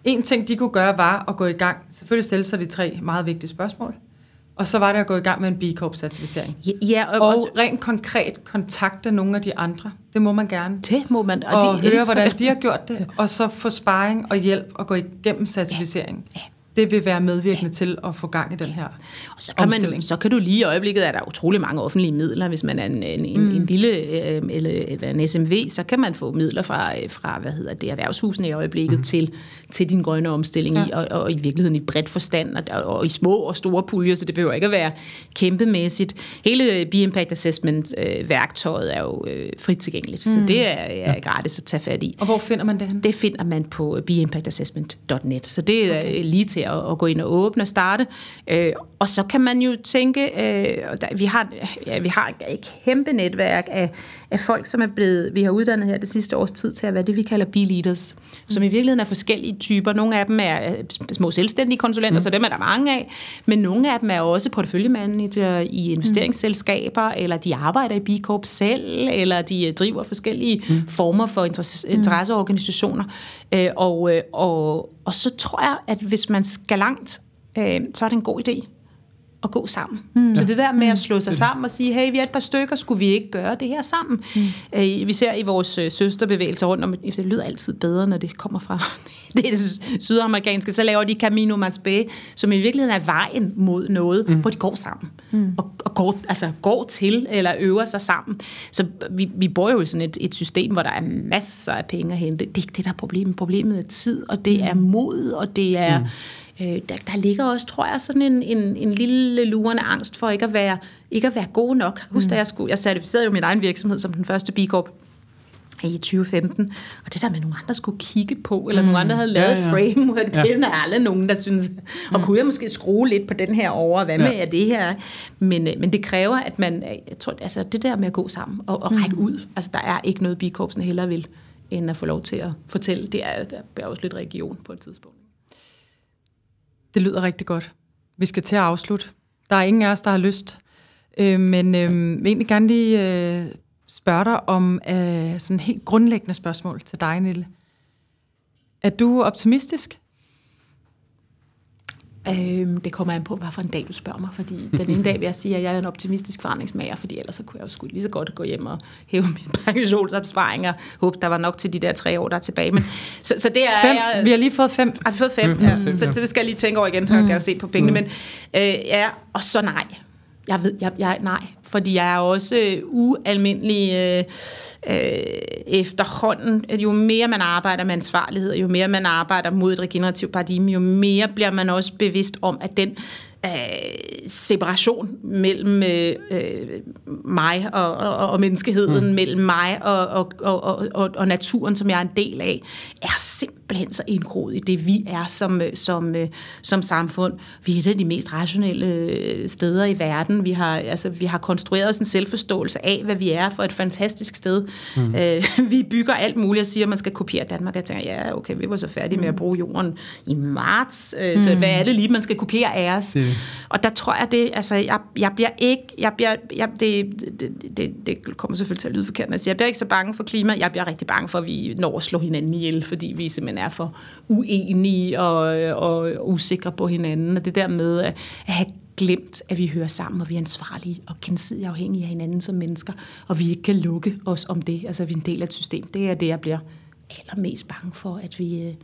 En ting, de kunne gøre, var at gå i gang, selvfølgelig stille sig de tre meget vigtige spørgsmål. Og så var det at gå i gang med en B Corp-certificering. Ja, og, og rent konkret kontakte nogle af de andre. Det må man gerne. Det må man. Og, og de høre, elsker. hvordan de har gjort det, og så få sparring og hjælp og gå igennem certificering. Ja. Ja det vil være medvirkende ja. til at få gang i den her og så kan man, så kan du lige i øjeblikket, at der er utrolig mange offentlige midler, hvis man er en, en, en, mm. en lille øh, eller, eller en SMV, så kan man få midler fra, øh, fra hvad hedder det, erhvervshusene i øjeblikket mm. til, til din grønne omstilling, ja. i, og, og i virkeligheden i bredt forstand, og, og i små og store puljer, så det behøver ikke at være kæmpemæssigt. Hele B-Impact Assessment-værktøjet øh, er jo øh, frit tilgængeligt, mm. så det er, er ja. gratis at tage fat i. Og hvor finder man det hen? Det finder man på beimpactassessment.net, så det er okay. lige til at, at gå ind og åbne og starte. Øh, og så kan man jo tænke, øh, der, vi, har, ja, vi har et kæmpe netværk af, af folk, som er blevet, vi har uddannet her det sidste års tid til at være det, vi kalder B-leaders, mm. som i virkeligheden er forskellige typer. Nogle af dem er øh, små selvstændige konsulenter, mm. så dem er der mange af, men nogle af dem er også porteføljemanager i investeringsselskaber, mm. eller de arbejder i B Corp selv, eller de øh, driver forskellige mm. former for interesse, mm. interesseorganisationer. Øh, og, og, og så tror jeg, at hvis man skal langt, så er det en god idé at gå sammen. Mm. Så det der med at slå sig sammen og sige, hey, vi er et par stykker, skulle vi ikke gøre det her sammen? Mm. Øh, vi ser i vores øh, søsterbevægelser rundt om, det lyder altid bedre, når det kommer fra det, det sydamerikanske, så laver de Camino Masbe, som i virkeligheden er vejen mod noget, mm. hvor de går sammen. Mm. Og, og går, altså, går til eller øver sig sammen. Så vi, vi bor jo i sådan et, et system, hvor der er masser af penge at hente. Det er ikke det, der er problemet. Problemet er tid, og det er mod, og det er... Mm Øh, der, der ligger også, tror jeg, sådan en, en, en lille lurende angst for ikke at være, ikke at være god nok. Husker, mm. jeg, skulle, jeg certificerede jo min egen virksomhed som den første B Corp i 2015. Og det der med, at nogle andre skulle kigge på, eller mm. nogle andre havde lavet ja, ja. framework, ja. det er alle nogen, der synes, og mm. kunne jeg måske skrue lidt på den her over, hvad med ja. det her? Men, øh, men det kræver, at man, jeg tror, altså det der med at gå sammen og, og række mm. ud, altså der er ikke noget, bikorpsene heller vil, end at få lov til at fortælle. Det er, der er også lidt region på et tidspunkt. Det lyder rigtig godt. Vi skal til at afslutte. Der er ingen af os, der har lyst. Øh, men øh, jeg vil egentlig gerne lige øh, spørge dig om øh, sådan helt grundlæggende spørgsmål til dig, Nille. Er du optimistisk? Øhm, det kommer an på, hvad for en dag du spørger mig, fordi den ene dag vil jeg sige, at jeg er en optimistisk forandringsmager, fordi ellers så kunne jeg jo sgu lige så godt gå hjem og hæve min pensionsopsparing og håbe, der var nok til de der tre år, der er tilbage. Men, så, så det er... Fem. Jeg, vi har lige fået fem. Har vi fået fem? Mm, ja. Så, så det skal jeg lige tænke over igen, så jeg mm. kan se på pengene. Mm. Men øh, ja, og så nej. Jeg ved, jeg, jeg, nej, fordi jeg er også øh, ualmindelig... Øh, øh, efterhånden, jo mere man arbejder med ansvarlighed, jo mere man arbejder mod et regenerativt paradigme, jo mere bliver man også bevidst om, at den øh, separation mellem øh, øh, mig og, og, og menneskeheden, mm. mellem mig og, og, og, og, og naturen, som jeg er en del af, er simpelthen så indgroet i det, vi er som, øh, som, øh, som samfund. Vi er et af de mest rationelle steder i verden. Vi har, altså, vi har konstrueret os en selvforståelse af, hvad vi er for et fantastisk sted. Mm. Øh, vi bygger alt muligt og siger, at man skal kopiere Danmark. Jeg tænker, ja, okay, vi var så færdige med at bruge jorden i marts. Øh, mm. Så hvad er det lige, man skal kopiere af os? Det. Og der tror jeg, det, altså, jeg, jeg bliver ikke, jeg bliver, jeg, det, det, det, det kommer selvfølgelig til at lyde forkert, men jeg bliver ikke så bange for klima. Jeg bliver rigtig bange for, at vi når at slå hinanden ihjel, fordi vi simpelthen er for uenige og, og usikre på hinanden. Og det der med at have glemt, at vi hører sammen, og vi er ansvarlige og gensidigt afhængige af hinanden som mennesker, og vi ikke kan lukke os om det. Altså, vi er en del af et system. Det er det, jeg bliver allermest bange for, at vi... Øh,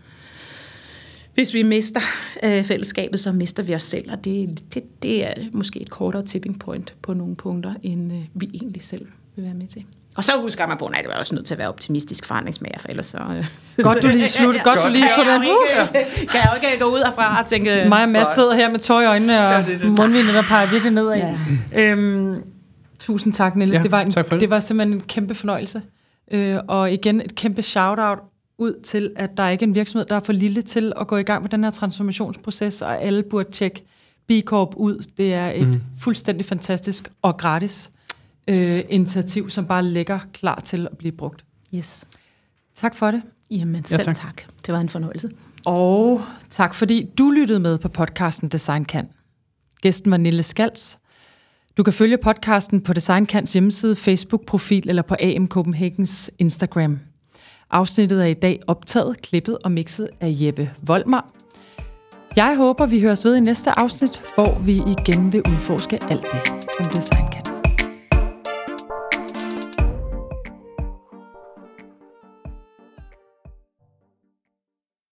hvis vi mister øh, fællesskabet, så mister vi os selv, og det, det, det er måske et kortere tipping point på nogle punkter, end øh, vi egentlig selv vil være med til. Og så husker man på, at det var også nødt til at være optimistisk forandringsmager, for ellers så... Øh. Godt, du lige slutter. Godt, du lige får den. Kan jeg jo ikke gå ud herfra og tænke... Mig og Mads sidder her med tøj i øjnene og mundvindene, der peger virkelig nedad. Ja. Øhm, tusind tak, Nille. Ja, det, var en, det. det var simpelthen en kæmpe fornøjelse. Øh, og igen et kæmpe shout-out ud til, at der er ikke er en virksomhed, der er for lille til at gå i gang med den her transformationsproces, og alle burde tjekke B Corp ud. Det er et mm. fuldstændig fantastisk og gratis øh, initiativ, som bare ligger klar til at blive brugt. Yes. Tak for det. Jamen selv ja, tak. tak. Det var en fornøjelse. Og tak fordi du lyttede med på podcasten Design Kan. Gæsten var Nille Skals. Du kan følge podcasten på Design Kans hjemmeside, Facebook-profil eller på AM Copenhagens Instagram. Afsnittet er i dag optaget, klippet og mixet af Jeppe Volmer. Jeg håber, vi høres ved i næste afsnit, hvor vi igen vil udforske alt det, som design kan.